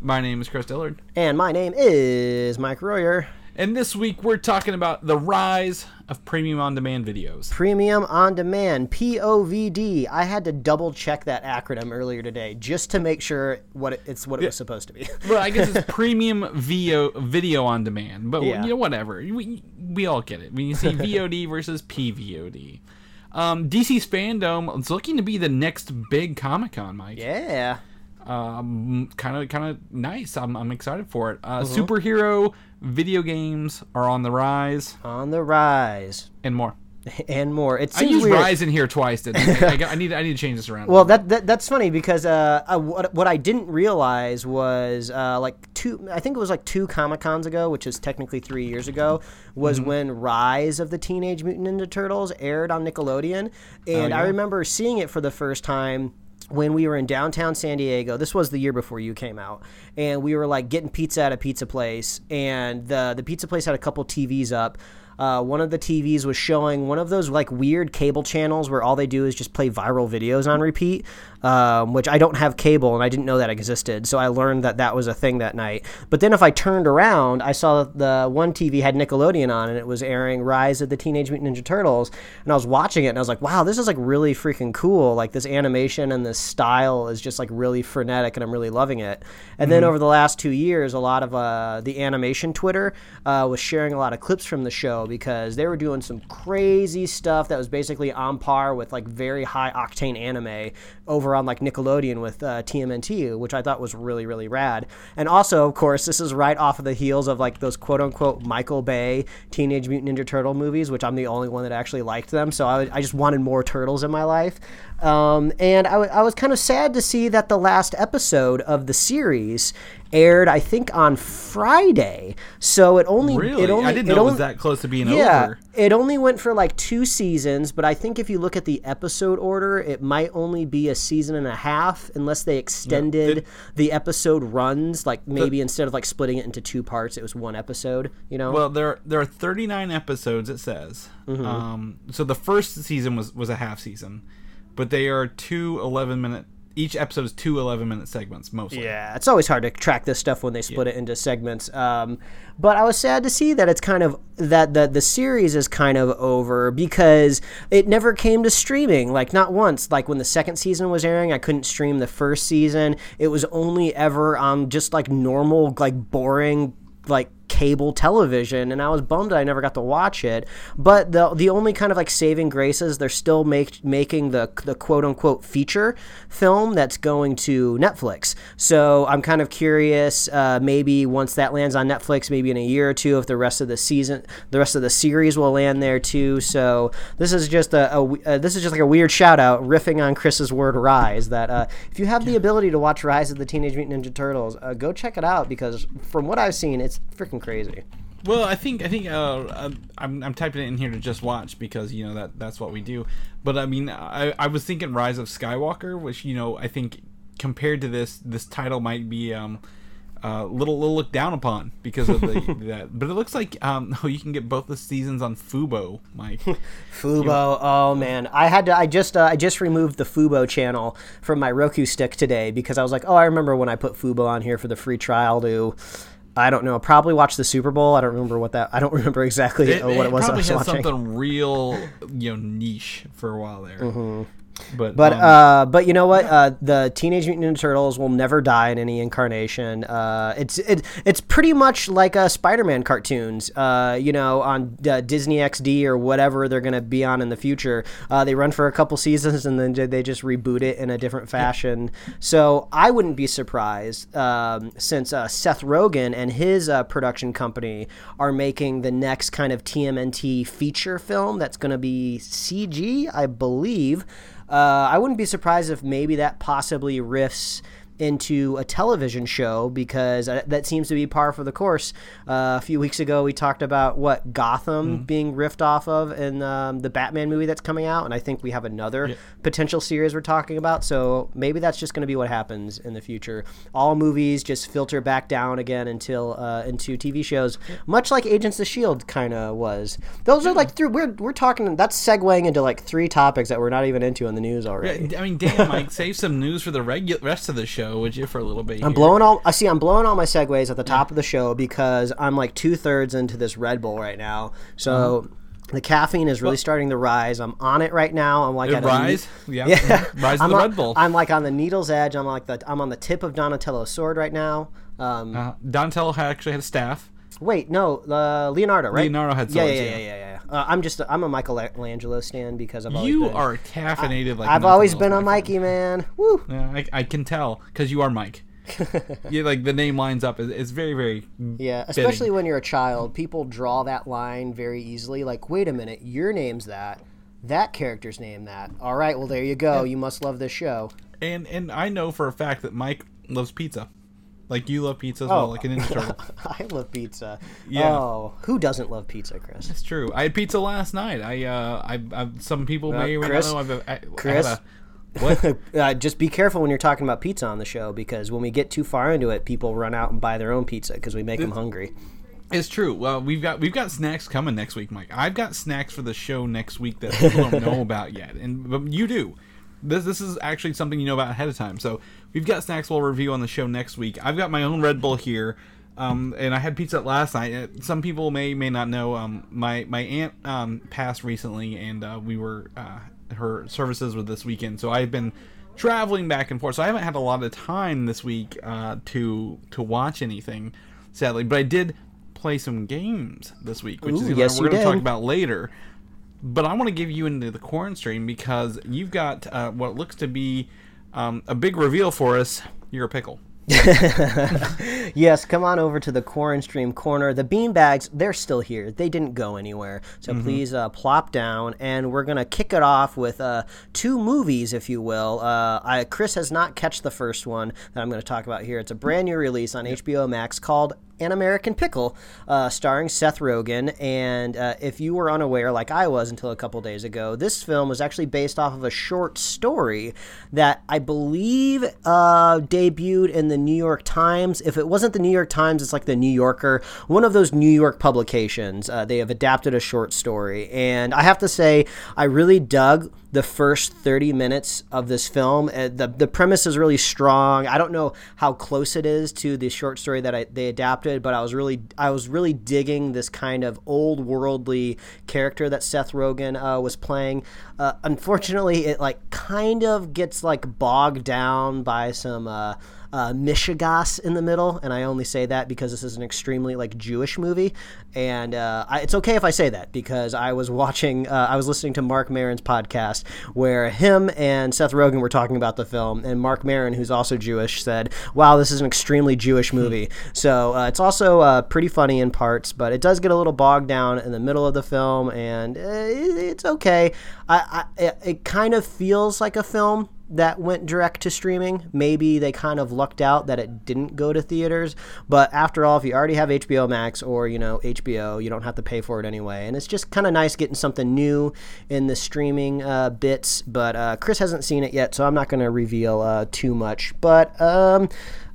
My name is Chris Dillard, And my name is Mike Royer. and this week we're talking about the rise of premium on demand videos. Premium on Demand, POVD. I had to double check that acronym earlier today just to make sure what it, it's what it was supposed to be. Well, I guess it's premium video video on demand, but Yeah. you know whatever. We, we all get it. When you see VOD versus PVOD. Um, DC Fandome is looking to be the next big Comic Con, Mike. yeah. Kind of kind of nice. I'm, I'm excited for it. Uh, Mm-hmm. Superhero video games are on the rise, On the rise. and more. And more. It I used weird. rise in here twice. Didn't I? I, got- I need I need to change this around. Well, that, that that's funny because uh, I, what, what I didn't realize was uh, like two. I think it was like two Comic Cons ago, which is technically three years ago, was Mm-hmm. when Rise of the Teenage Mutant Ninja Turtles aired on Nickelodeon, and I Oh, yeah. remember seeing it for the first time. When we were in downtown San Diego, this was the year before you came out, and we were like getting pizza at a pizza place, and the the pizza place had a couple TVs up. Uh, one of the TVs was showing one of those like weird cable channels where all they do is just play viral videos on repeat, um, which I don't have cable and I didn't know that existed. So I learned that that was a thing that night. But then if I turned around, I saw that the one TV had Nickelodeon on and it was airing Rise of the Teenage Mutant Ninja Turtles. And I was watching it and I was like, wow, this is like really freaking cool. Like this animation and this style is just like really frenetic and I'm really loving it. And then over the last two years, a lot of uh, the animation Twitter uh, was sharing a lot of clips from the show because they were doing some crazy stuff that was basically on par with like very high octane anime over on like Nickelodeon with uh, TMNT, which I thought was really really rad. And also, of course, this is right off of the heels of like those quote unquote Michael Bay Teenage Mutant Ninja Turtle movies, which I'm the only one that actually liked them. So I, I just wanted more turtles in my life. Um, and I, w- I was kind of sad to see that the last episode of the series aired, I think, on Friday. So it only really, it only I didn't it know it only- was that close to being yeah, over. it only went for like two seasons, but I think if you look at the episode order, it might only be a season and a half unless they extended it- the episode runs. Like maybe instead of like splitting it into two parts, it was one episode. You know? Well, there there are 39 episodes. It says. Mm-hmm. Um, so the first season was was a half season, but they are two 11 minute. Each episode is two 11 minute segments mostly. Yeah, it's always hard to track this stuff when they split it into segments. Um, but I was sad to see that it's kind of that the the series is kind of over because it never came to streaming. Like not once. Like when the second season was airing, I couldn't stream the first season. It was only ever on just like normal, like boring, like cable television and I was bummed I never got to watch it. But the the only kind of like saving grace is they're still make, making the the quote unquote feature film that's going to Netflix. So I'm kind of curious uh, maybe once that lands on Netflix maybe in a year or two if the rest of the season the rest of the series will land there too. So this is just a, a uh, this is just like a weird shout out riffing on Chris's word rise that uh, if you have the ability to watch Rise of the Teenage Mutant Ninja Turtles uh, go check it out because from what I've seen it's freaking crazy Well, I think I think uh, uh, I'm I'm typing it in here to just watch because you know that that's what we do. But I mean, I I was thinking Rise of Skywalker, which you know I think compared to this this title might be um uh, a little little looked down upon because of the that. But it looks like um oh you can get both the seasons on Fubo, Mike. Fubo. Oh man, I had to. I just uh, I just removed the Fubo channel from my Roku stick today because I was like, oh, I remember when I put Fubo on here for the free trial to. I don't know. Probably watch the Super Bowl. I don't remember what that. I don't remember exactly It, uh, what it was I probably was had watching. something real you know niche for a while there. But But um, uh, but you know what? Uh, the Teenage Mutant Ninja Turtles will never die in any incarnation. Uh, it's it, it's pretty much like a Spider-Man cartoons. Uh, you know, on uh, Disney XD or whatever they're gonna be on in the future. Uh, they run for a couple seasons and then they just reboot it in a different fashion. So I wouldn't be surprised um, since uh, Seth Rogen and his uh, production company are making the next kind of TMNT feature film that's gonna be CG, I believe. Uh, I wouldn't be surprised if maybe that possibly riffs into a television show because uh, that seems to be par for the course. Uh, a few weeks ago, we talked about what Gotham being riffed off of in um, the Batman movie that's coming out, and I think we have another potential series we're talking about. So maybe that's just going to be what happens in the future. All movies just filter back down again until uh, into TV shows, much like Agents of Shield kind of was. Those are like three. We're we're talking. That's segueing into like three topics that we're not even into in the news already. I mean, damn, Mike, save some news for the regu- rest of the show, would you, for a little bit? I'm blowing all. I see. I'm blowing all my segues at the top of the show because I'm like two thirds into this Red Bull right now. So Uh-huh. the caffeine is really starting to rise. I'm on it right now. I'm like It at rise? ne- Yeah. yeah. Rise I'm the on- Red Bull. I'm like on the needle's edge. I'm like the. I'm on the tip of Donatello's sword right now. Um, Uh, Donatello actually had a staff. Wait, no, uh, Leonardo, right? Leonardo had yeah, swords, yeah, yeah. yeah, yeah, yeah. yeah. Uh, I'm just. I'm a Michelangelo stand because I've always You been, are caffeinated like I've always been a. Mikey man. Woo. Yeah, I, I can tell because you are Mike. yeah, like the name lines up. It's, very, very. Yeah, fitting. especially when you're a child, people draw that line very easily. Like, wait a minute, your name's that, that character's name that. All right, well there you go. You must love this show. And and I know for a fact that Mike loves pizza. Like you love pizza as well, like a Ninja Turtle. I love pizza. Yeah. Oh, who doesn't love pizza, Chris? It's true. I had pizza last night. I, uh, I, I some people may or may not know. I've, I, I Chris? a, what? uh, just be careful when you're talking about pizza on the show because when we get too far into it, people run out and buy their own pizza because we make them hungry. It's true. Well, we've got we've got snacks coming next week, Mike. I've got snacks for the show next week that people don't know about yet, and but you do. This this is actually something you know about ahead of time. So we've got snacks we'll review on the show next week. I've got my own Red Bull here, um, and I had pizza last night. Uh, Some people may may not know. Um, my my aunt um, passed recently, and uh, we were uh, her services were this weekend. So I've been traveling back and forth. So I haven't had a lot of time this week uh, to to watch anything, sadly. But I did play some games this week, which is Ooh, gonna- yes, we're going to talk about later. But I want to give you into the Quaran-stream because you've got uh, what looks to be um, a big reveal for us. You're a pickle. Yes, come on over to the Quaran-stream corner. The beanbags, they're still here. They didn't go anywhere. So please uh, plop down, and we're gonna kick it off with uh, two movies, if you will. Uh, I, Chris has not catch the first one that I'm going to talk about here. It's a brand new release on HBO Max called An American Pickle, uh, starring Seth Rogen. And uh, if you were unaware, like I was until a couple days ago, this film was actually based off of a short story that I believe uh, debuted in the New York Times. If it wasn't the New York Times, it's like the New Yorker, one of those New York publications. Uh, they have adapted a short story. And I have to say, I really dug the first 30 minutes of this film. Uh, the, the premise is really strong. I don't know how close it is to the short story that I, they adapted, but I was really I was really digging this kind of old worldly character that Seth Rogen uh, was playing. Uh, unfortunately, it like kind of gets like bogged down by some uh, mishegas in the middle, and I only say that because this is an extremely like Jewish movie, and uh, I, it's okay if I say that because I was watching, uh, I was listening to Marc Maron's podcast where him and Seth Rogen were talking about the film, and Mark Maron, who's also Jewish, said, "Wow, this is an extremely Jewish movie." so uh, it's also uh, pretty funny in parts, but it does get a little bogged down in the middle of the film, and uh, it, it's okay. I, I it, it kind of feels like a film that went direct to streaming. Maybe they kind of lucked out that it didn't go to theaters. But after all, if you already have HBO Max or you know HBO, you don't have to pay for it anyway. And it's just kind of nice getting something new in the streaming uh, bits. But uh, Chris hasn't seen it yet, so I'm not going to reveal uh, too much. But um,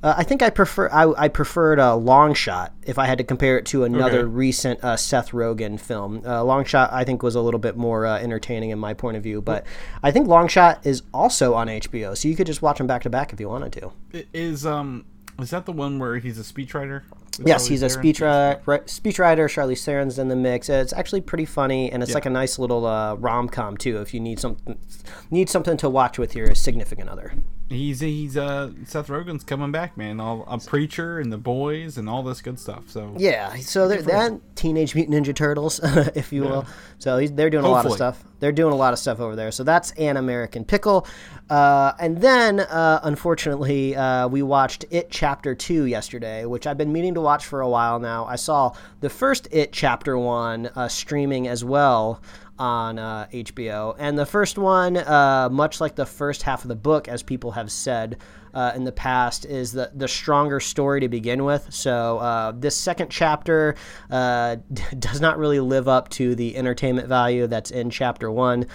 uh, I think I prefer I, I preferred uh, Long Shot if I had to compare it to another Okay. recent uh, Seth Rogen film. Uh, Long Shot I think was a little bit more uh, entertaining in my point of view, but I think Long Shot is also on HBO, so you could just watch them back to back if you wanted to. I- Is um is that the one where he's a speechwriter? Yes, Charlize he's a Theron? speech uh, speechwriter. Charlize Theron's in the mix. It's actually pretty funny, and it's Yeah. like a nice little uh, rom com too. If you need something need something to watch with your significant other. He's he's uh Seth Rogen's coming back, man. All a preacher and the boys and all this good stuff. So Yeah, so they're then Teenage Mutant Ninja Turtles, if you will. So he's, they're doing a lot of stuff. They're doing a lot of stuff over there. So that's an American Pickle. Uh, and then, uh, unfortunately, uh, we watched It Chapter Two yesterday, which I've been meaning to watch for a while now. I saw the first It Chapter One uh, streaming as well on uh, HBO, and the first one, uh, much like the first half of the book, as people have said, uh, in the past is the the stronger story to begin with. So uh, this second chapter uh, does not really live up to the entertainment value that's in chapter one.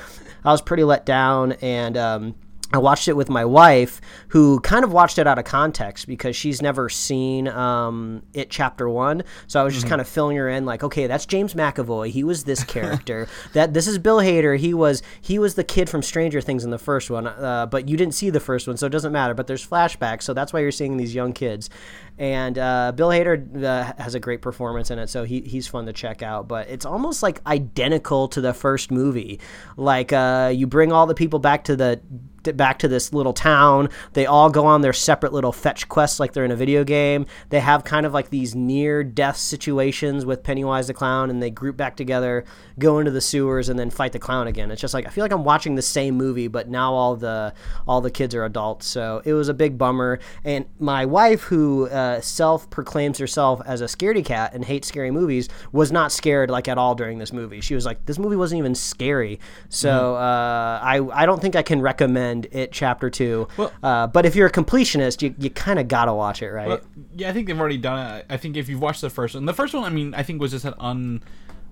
I was pretty let down and. Um, I watched it with my wife, who kind of watched it out of context because she's never seen um, it chapter one. So I was just kind of filling her in, like, okay, that's James McAvoy. He was this character. that this is Bill Hader. He was he was the kid from Stranger Things in the first one, uh, but you didn't see the first one, so it doesn't matter. But there's flashbacks, so that's why you're seeing these young kids. And uh, Bill Hader uh, has a great performance in it, so he, he's fun to check out. But it's almost like identical to the first movie. Like uh, you bring all the people back to the back to this little town. They all go on their separate little fetch quests like they're in a video game. They have kind of like these near death situations with Pennywise the clown and they group back together, go into the sewers and then fight the clown again. It's just like I feel like I'm watching the same movie but now all the all the kids are adults. So it was a big bummer and my wife who uh, self-proclaims herself as a scaredy cat and hates scary movies was not scared like at all during this movie. She was like this movie wasn't even scary. So uh, I I don't think I can recommend it chapter two. Well- uh, but if you're a completionist, you, you kind of gotta watch it, right? Well, yeah, I think they've already done it. I think if you've watched the first one, the first one, I mean, I think was just an un,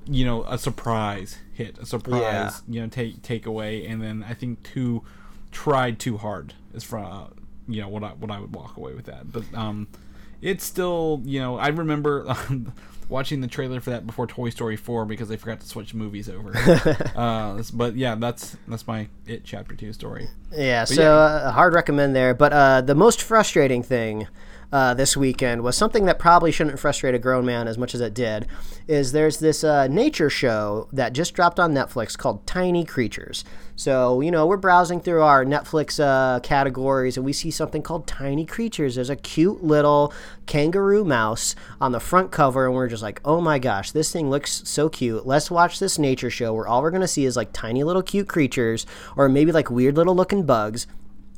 you know, a surprise hit, a surprise, Yeah. you know, take takeaway, and then I think two tried too hard is from, uh, you know, what I what I would walk away with that. But um, it's still, you know, I remember. Watching the trailer for that before Toy Story 4 because they forgot to switch movies over. uh, but yeah, that's that's my it chapter two story. Yeah, so yeah. uh, hard recommend there. But uh, the most frustrating thing uh, this weekend was something that probably shouldn't frustrate a grown man as much as it did. Is there's this uh, nature show that just dropped on Netflix called Tiny Creatures. So you know we're browsing through our Netflix uh, categories and we see something called Tiny Creatures. There's a cute little kangaroo mouse on the front cover, and we're just like, oh my gosh, this thing looks so cute. Let's watch this nature show where all we're gonna see is like tiny little cute creatures, or maybe like weird little looking bugs.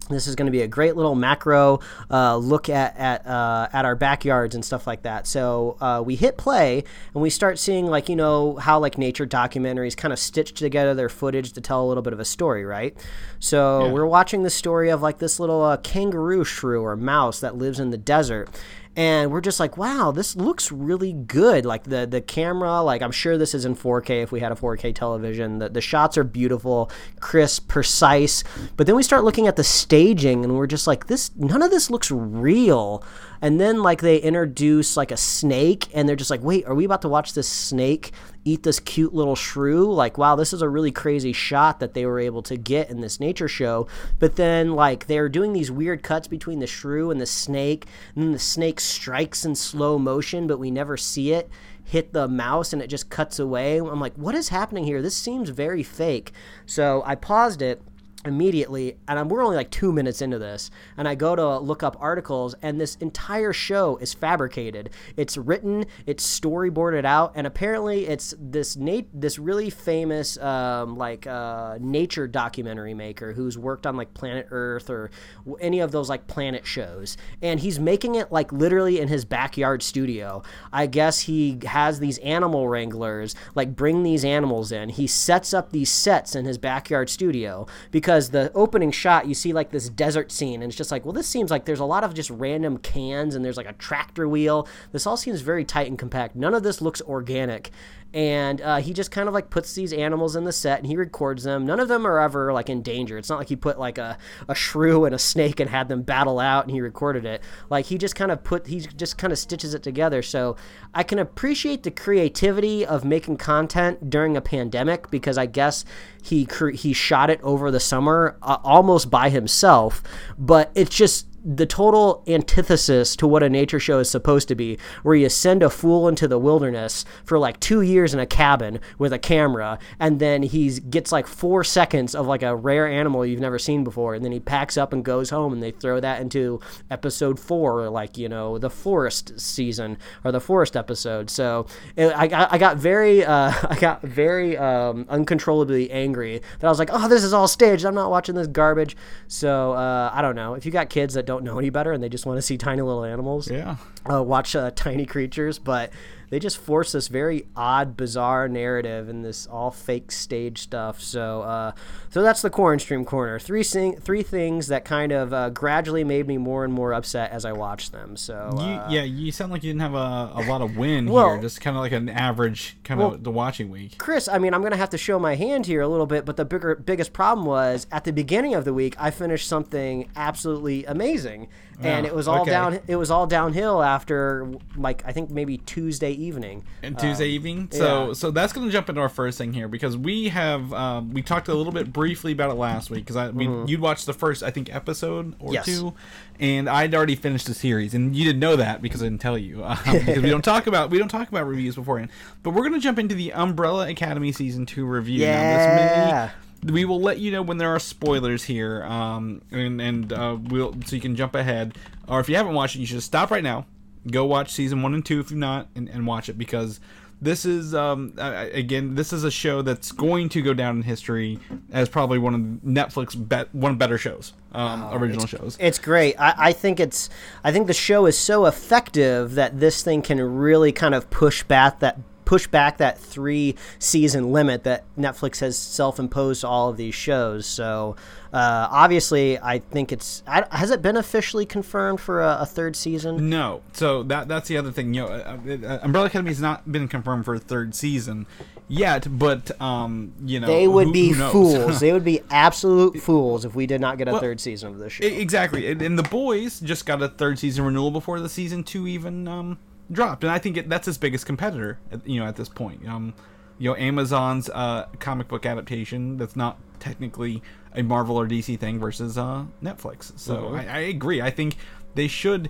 This is going to be a great little macro uh, look at at uh, at our backyards and stuff like that. So uh, we hit play and we start seeing like you know how like nature documentaries kind of stitch together their footage to tell a little bit of a story, right? So Yeah. we're watching the story of like this little uh, kangaroo shrew or mouse that lives in the desert. And we're just like, wow, this looks really good. Like the the camera, like I'm sure this is in 4K if we had a 4K television. The the shots are beautiful, crisp, precise. But then we start looking at the staging and we're just like, this none of this looks real. And then like they introduce like a snake and they're just like, wait, are we about to watch this snake eat this cute little shrew? Like, wow, this is a really crazy shot that they were able to get in this nature show. But then like they're doing these weird cuts between the shrew and the snake, and then the snake strikes in slow motion, but we never see it hit the mouse and it just cuts away. I'm like, what is happening here? This seems very fake. So I paused it immediately and I'm, we're only like two minutes into this and i go to look up articles and this entire show is fabricated. It's written it's storyboarded out and apparently it's this nat- this really famous um, like uh, nature documentary maker who's worked on like planet earth or any of those like planet shows and he's making it like literally in his backyard studio. I guess he has these animal wranglers like bring these animals in. He sets up these sets in his backyard studio because the opening shot you see like this desert scene and it's just like well this seems like there's a lot of just random cans and there's like a tractor wheel. This all seems very tight and compact. None of this looks organic and uh, he just kind of like puts these animals in the set and he records them. None of them are ever like in danger. It's not like he put like a, a shrew and a snake and had them battle out and he recorded it. Like he just kind of put he just kind of stitches it together. So i can appreciate the creativity of making content during a pandemic because i guess he cre- he shot it over the summer uh, almost by himself. But it's just the total antithesis to what a nature show is supposed to be, where you send a fool into the wilderness for like two years in a cabin with a camera, and then he gets like four seconds of like a rare animal you've never seen before, and then he packs up and goes home, and they throw that into episode four, or like you know the forest season or the forest episode. So I got I got very uh, I got very um, uncontrollably angry that I was like, oh, this is all staged. I'm not watching this garbage. So uh, I don't know if you got kids that don't know any better and they just want to see tiny little animals. Yeah. uh, watch uh, Tiny Creatures, but they just force this very odd, bizarre narrative and this all fake stage stuff. So, uh, so that's the Quaran-stream Corner. Three sing- three things that kind of uh, gradually made me more and more upset as I watched them. So, You, uh, yeah, you sound like you didn't have a, a lot of win Well- here. Just kind of like an average kind Well- of the watching week. Chris, I mean, I'm gonna have to show my hand here a little bit, but the bigger, biggest problem was at the beginning of the week, I finished something absolutely amazing, and it was all okay. down. It was all downhill after, like, I think maybe Tuesday evening. And Tuesday evening. So yeah. so that's going to jump into our first thing here because we have um, we talked a little bit briefly about it last week because I we, you'd watched the first I think episode or Mm-hmm. Yes. two, and I'd already finished the series and you didn't know that because I didn't tell you um, because we don't talk about we don't talk about reviews beforehand. But we're going to jump into the Umbrella Academy season two review. Now, this may- Yeah. We will let you know when there are spoilers here, um, and and uh, we'll so you can jump ahead, or if you haven't watched it, you should stop right now, go watch season one and two if you're not, and, and watch it because this is um again this is a show that's going to go down in history as probably one of Netflix bet one of better shows, um, original shows. It's great. I, I think it's. I think the show is so effective that this thing can really kind of push back that push back that three season limit that Netflix has self imposed to all of these shows. So uh, obviously, I think it's. I, has it been officially confirmed for a, a third season? No, so that that's the other thing. You know, uh, uh, Umbrella Academy has not been confirmed for a third season yet, but um, you know, They would who- be who fools. they would be absolute fools if we did not get a third season of this show. Exactly, and, and the boys just got a third season renewal before the season two even um, dropped, and I think it, that's his biggest competitor. You know, at this point, um, you know, Amazon's uh, comic book adaptation that's not technically a Marvel or DC thing versus uh, Netflix. So I, I agree. I think they should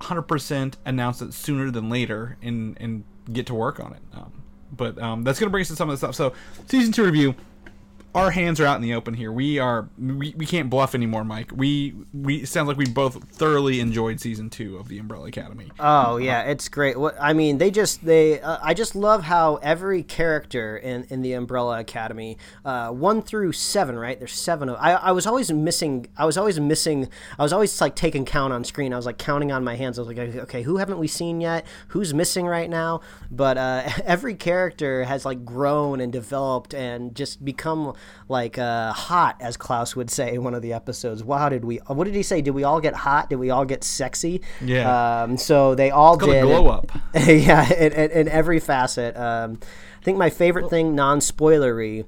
100% announce it sooner than later and and get to work on it. Um, but um, that's going to bring us to some of the stuff. So season two review our hands are out in the open here. We are we, we can't bluff anymore, Mike. We we sounds like we both thoroughly enjoyed season two of the Umbrella Academy. Oh yeah, it's great. I mean, they just they uh, I just love how every character in in the Umbrella Academy, uh, one through seven, right? There's seven of. I I was always missing. I was always missing. I was always like taking count on screen. I was like counting on my hands. I was like, okay, who haven't we seen yet? Who's missing right now? But uh, every character has like grown and developed and just become like uh, hot, as Klaus would say in one of the episodes. Wow, did we? What did he say? Did we all get hot? Did we all get sexy? Yeah. Um, so they all did. glow up. yeah, in, in, in every facet. Um, I think my favorite thing, non spoilery,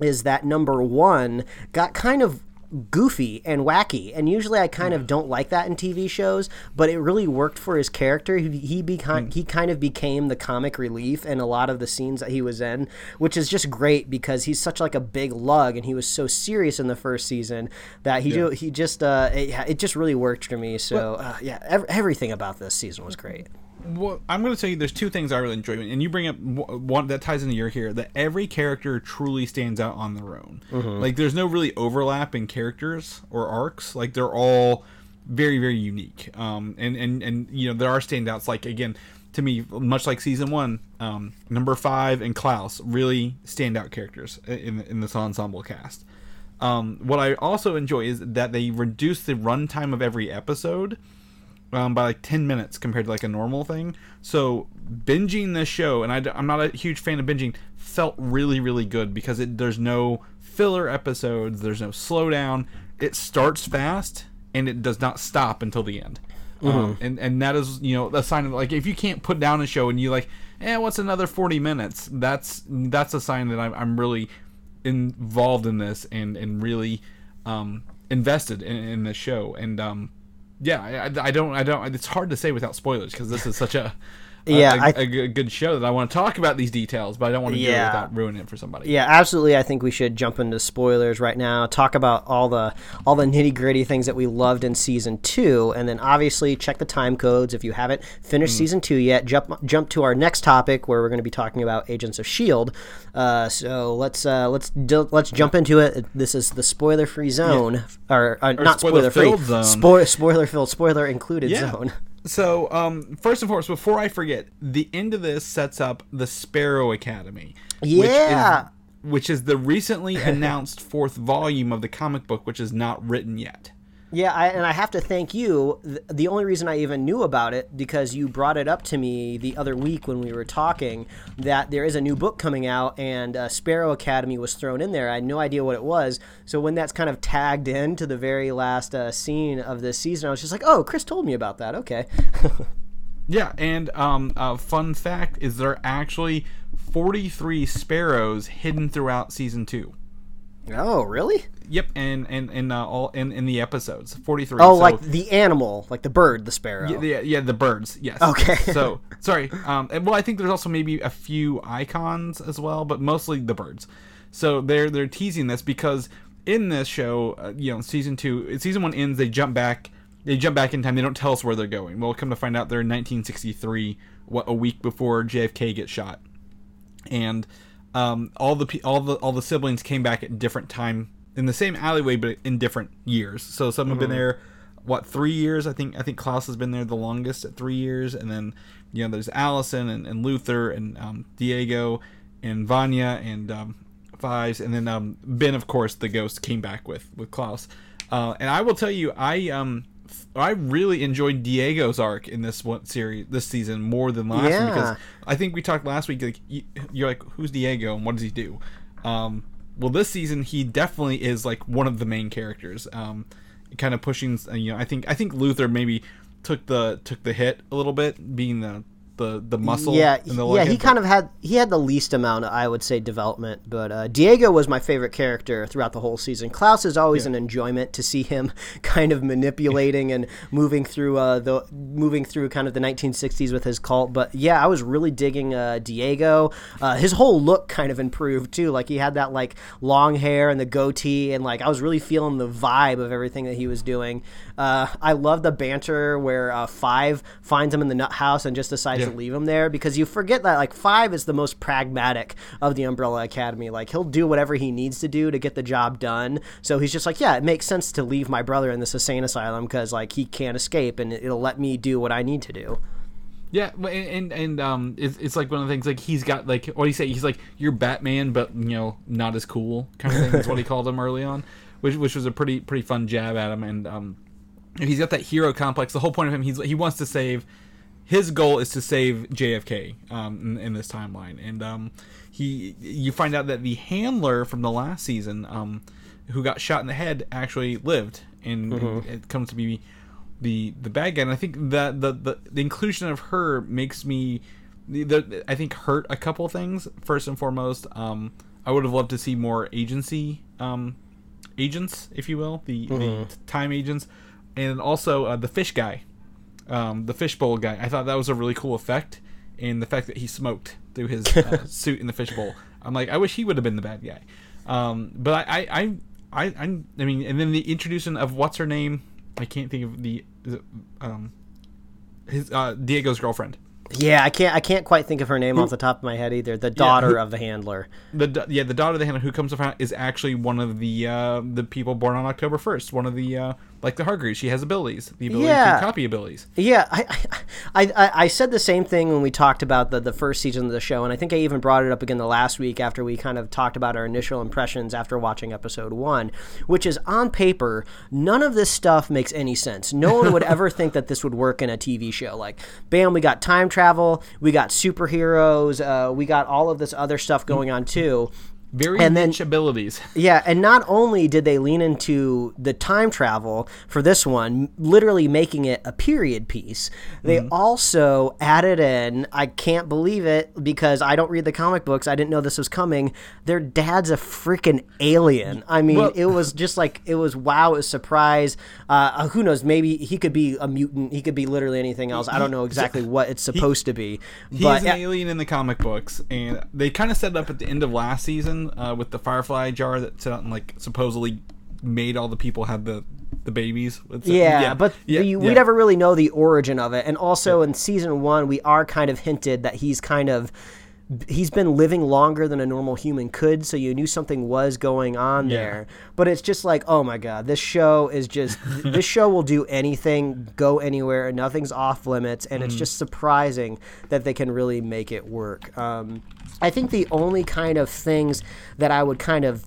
is that number one got kind of goofy and wacky and usually i kind of don't like that in tv shows but it really worked for his character. He, he beca- he kind of became the comic relief in a lot of the scenes that he was in which is just great because he's such like a big lug and he was so serious in the first season that he ju- he just uh it, it just really worked for me so uh, yeah ev- everything about this season was great Well, I'm going to tell you, there's two things I really enjoy, and you bring up one that ties into your here. That every character truly stands out on their own. Like, there's no really overlap in characters or arcs. Like, they're all very, very unique. Um, and and and you know, there are standouts. Like again, to me, much like season one, um, number five and Klaus really standout characters in in this ensemble cast. Um, what I also enjoy is that they reduce the runtime of every episode um, by like 10 minutes compared to like a normal thing. So binging this show, and I, am not a huge fan of binging, felt really, really good because it there's no filler episodes, there's no slowdown. It starts fast and it does not stop until the end. Um, and and that is you know a sign of like if you can't put down a show and you like eh what's another 40 minutes that's that's a sign that I'm, I'm really involved in this and and really um invested in, in the show and um yeah I, I- don't i don't it's hard to say without spoilers because this is such a- Yeah, a, I- a good- good show that i want to talk about these details but i don't want to do it without ruining it for somebody Yeah, absolutely. I think we should jump into spoilers right now. Talk about all the all the nitty gritty things that we loved in season two, and then obviously check the time codes if you haven't finished season two yet. Jump jump to our next topic where we're going to be talking about Agents of Shield. Uh, so let's uh, let's d- let's jump into it. This is the spoiler free zone, or, uh, not spoiler free, spoiler filled, spoiler included Yeah. zone. So, um, first and foremost, before I forget, the end of this sets up the Sparrow Academy. Yeah. Which is, which is the recently announced fourth volume of the comic book, which is not written yet. Yeah, I, and I have to thank you. The only reason I even knew about it because you brought it up to me the other week when we were talking that there is a new book coming out and uh, Sparrow Academy was thrown in there. I had no idea what it was. So when that's kind of tagged in to the very last uh, scene of this season, I was just like, "Oh, Chris told me about that." Okay. Yeah, and um, a fun fact is there are actually 43 sparrows hidden throughout season two. Oh, really? Yep, and and and uh, all in in the episodes, 43. Oh, So- like the animal, like the bird, the sparrow. Yeah, yeah, yeah, the birds. Yes. Okay. so sorry. Um, and- well, I think there's also maybe a few icons as well, but mostly the birds. So they're they're teasing this because in this show, uh, you know, season two, season one ends. They jump back. They jump back in time. They don't tell us where they're going. We'll come to find out they're in 1963, what a week before JFK gets shot, and um, all the all the all the siblings came back at different time in the same alleyway, but in different years. So some have been there, what three years? I think I think Klaus has been there the longest at three years, and then you know there's Allison and, and Luther and um, Diego and Vanya and um, Fives, and then um, Ben, of course, the ghost came back with with Klaus. Uh, and I will tell you, I um I really enjoyed Diego's arc in this one series this season more than last one because I think we talked last week. Like you- you're like, who's Diego and what does he do? Um, well, this season he definitely is like one of the main characters. Um, kind of pushing. You know, I think I think Luther maybe took the took the hit a little bit, being the the the muscle. Yeah, the yeah, he kind of had he had the least amount, I would say, development. But uh, Diego was my favorite character throughout the whole season. Klaus is always an enjoyment to see him kind of manipulating and moving through uh, the moving through kind of the 1960s with his cult. But yeah, I was really digging uh, Diego. Uh, his whole look kind of improved too. Like he had that like long hair and the goatee, and like I was really feeling the vibe of everything that he was doing. Uh, I love the banter where uh, Five finds him in the nut house and just decides to leave him there because you forget that like Five is the most pragmatic of the Umbrella Academy. Like he'll do whatever he needs to do to get the job done. So he's just like, yeah, it makes sense to leave my brother in this insane asylum because like he can't escape and it'll let me do what I need to do. Yeah, and and, and um, it's, it's like one of the things like he's got like what do you say? He's like you're Batman, but you know not as cool kind of thing. That's what he called him early on, which which was a pretty pretty fun jab at him. And um, he's got that hero complex. The whole point of him, he's he wants to save. His goal is to save JFK um, in, in this timeline, and um, he you find out that the handler from the last season, um, who got shot in the head, actually lived, and, and it comes to be the the bad guy. And I think that the, the the inclusion of her makes me, the, the I think hurt a couple things. First and foremost, um, I would have loved to see more agency um, agents, if you will, the, the time agents, and also uh, the fish guy, um, the fishbowl guy. I thought that was a really cool effect, and the fact that he smoked through his uh, suit in the fishbowl. I'm like, I wish he would have been the bad guy. Um, but I, I, I, I, I, I mean, and then the introduction of what's her name? I can't think of the, it, um, his uh, Diego's girlfriend. Yeah, I can't I can't quite think of her name off the top of my head either. The daughter of the handler. The yeah, the daughter of the handler who comes to find out is actually one of the uh, the people born on October first. One of the uh, like the Hargreaves. She has abilities, the ability Yeah. to copy abilities. Yeah, I, I, I, I said the same thing when we talked about the, the first season of the show, and I think I even brought it up again the last week after we kind of talked about our initial impressions after watching episode one, which is on paper, none of this stuff makes any sense. No one would ever think that this would work in a TV show. Like, bam, we got time travel, we got superheroes, uh, we got all of this other stuff going on too. Very And then- niche abilities. Yeah, and not only did they lean into the time travel for this one, literally making it a period piece, they Mm-hmm. also added in, I can't believe it because I don't read the comic books, I didn't know this was coming. Their dad's a freaking alien. I mean, Well- it was just like, it was wow, it was surprise. Uh, who knows, maybe he could be a mutant, he could be literally anything else. I don't know exactly what it's supposed to be. He but an alien in the comic books, and they kind of set it up at the end of last season uh, with the Firefly jar that set out and like supposedly made all the people have the the babies. It's- Yeah, but yeah, the, we yeah. never really know the origin of it. And also in season one, we are kind of hinted that he's kind of he's been living longer than a normal human could, so you knew something was going on Yeah. there. But it's just like, oh my god, this show is just this show will do anything, go anywhere, and nothing's off limits, and Mm. it's just surprising that they can really make it work. Um, I think the only kind of things that I would kind of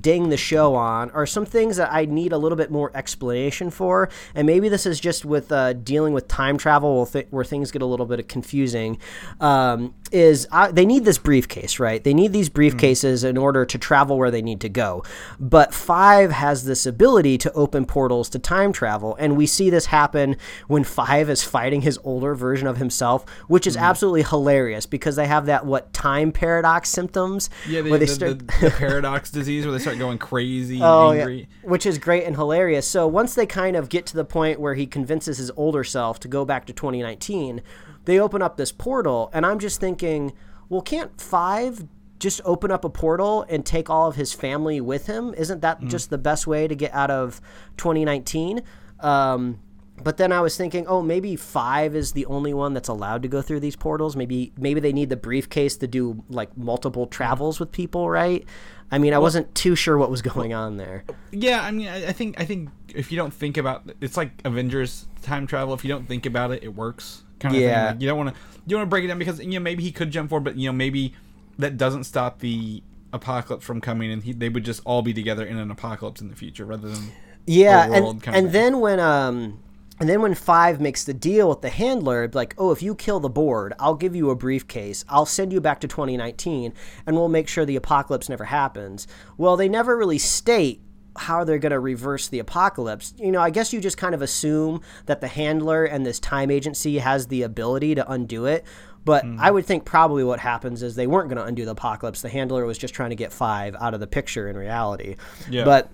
ding the show on are some things that I need a little bit more explanation for, and maybe this is just with uh, dealing with time travel where, th- where things get a little bit confusing. Um, is I, they need this briefcase, right? They need these briefcases in order to travel where they need to go. But Five has this ability to open portals to time travel, and we see this happen when Five is fighting his older version of himself, which is absolutely hilarious because they have that what time paradox symptoms Yeah, the, where they the, start the, the paradox disease where they start going crazy Oh, angry. yeah. Which is great and hilarious. So once they kind of get to the point where he convinces his older self to go back to 2019, they open up this portal, and I'm just thinking, well, can't Five just open up a portal and take all of his family with him? Isn't that Mm. just the best way to get out of 2019? Um, but then I was thinking, oh, maybe five is the only one that's allowed to go through these portals. Maybe maybe they need the briefcase to do like multiple travels with people, right? I mean, I wasn't too sure what was going on there. Yeah, I mean, I, I think I think if you don't think about it's like Avengers time travel. If you don't think about it, it works. Kind of Yeah. thing. Like, you don't want to you want to break it down because you know maybe he could jump forward, but you know maybe that doesn't stop the apocalypse from coming, and he, they would just all be together in an apocalypse in the future rather than Yeah, a world and kind and then when um and then when Five makes the deal with the handler, like, oh, if you kill the board, I'll give you a briefcase. I'll send you back to 2019, and we'll make sure the apocalypse never happens. Well, they never really state how they're going to reverse the apocalypse. You know, I guess you just kind of assume that the handler and this time agency has the ability to undo it. But Hmm. I would think probably what happens is they weren't going to undo the apocalypse. The handler was just trying to get Five out of the picture in reality. Yeah. But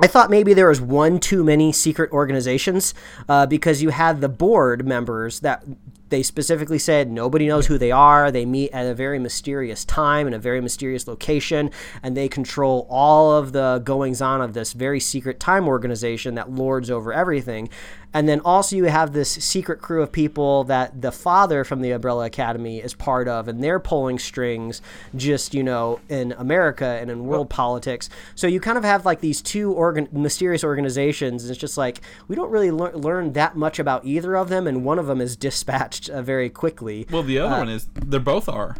I thought maybe there was one too many secret organizations uh, because you had the board members that they specifically said nobody knows who they are. They meet at a very mysterious time in a very mysterious location, and they control all of the goings on of this very secret time organization that lords over everything. And then also you have this secret crew of people that the father from the Umbrella Academy is part of, and they're pulling strings just you know in America and in world politics. So you kind of have like these two organ- mysterious organizations. And it's just like we don't really lear- learn that much about either of them, and one of them is dispatched uh, very quickly. well the other one is they both are.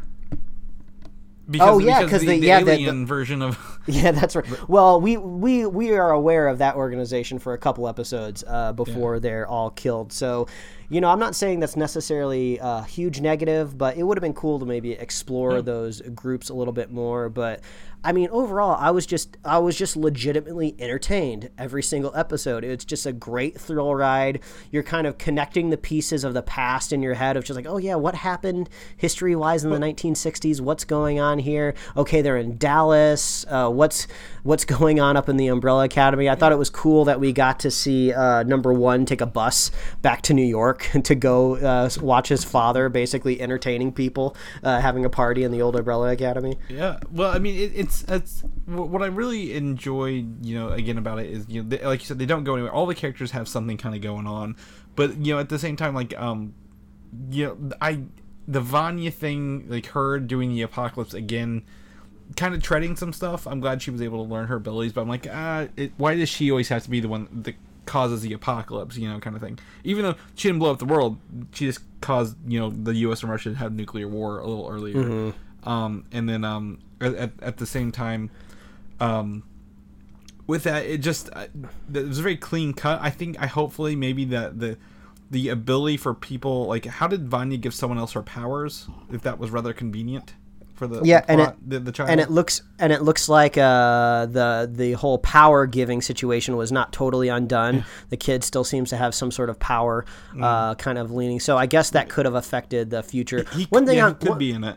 Oh, yeah, because 'cause the, the- the yeah, the- the- alien version of Yeah, that's right. Well, we we we are aware of that organization for a couple episodes uh, before they're all killed. So, you know, I'm not saying that's necessarily a huge negative, but it would have been cool to maybe explore those groups a little bit more. But I mean, overall, I was just I was just legitimately entertained every single episode. It's just a great thrill ride. You're kind of connecting the pieces of the past in your head of just like, oh yeah, what happened history wise in the 1960s? What's going on here? Okay, they're in Dallas. Uh, what's what's going on up in the Umbrella Academy? I thought it was cool that we got to see uh, number one take a bus back to New York to go uh, watch his father basically entertaining people, uh, having a party in the old Umbrella Academy. Yeah, well, I mean, it, it's it's what I really enjoy, you know, again about it is, you know, they, like you said, they don't go anywhere. All the characters have something kind of going on, but you know, at the same time, like, um, you know, I the Vanya thing, like her doing the apocalypse again, kind of treading some stuff. I'm glad she was able to learn her abilities, but I'm like, ah, why does she always have to be the one that causes the apocalypse? You know, kind of thing. Even though she didn't blow up the world, she just caused you know the U.S. and Russia to have nuclear war a little earlier. Um, and then um, at, at, at the same time, um, with that, it just uh, it was a very clean cut. I think I hopefully maybe that the the ability for people like how did Vanya give someone else her powers if that was rather convenient for the Yeah, the and it- the, the child and it looks and it looks like uh, the the whole power giving situation was not totally undone. The kid still seems to have some sort of power, uh, kind of leaning. So I guess that could have affected the future. he, one thing yeah, he could one- be in it.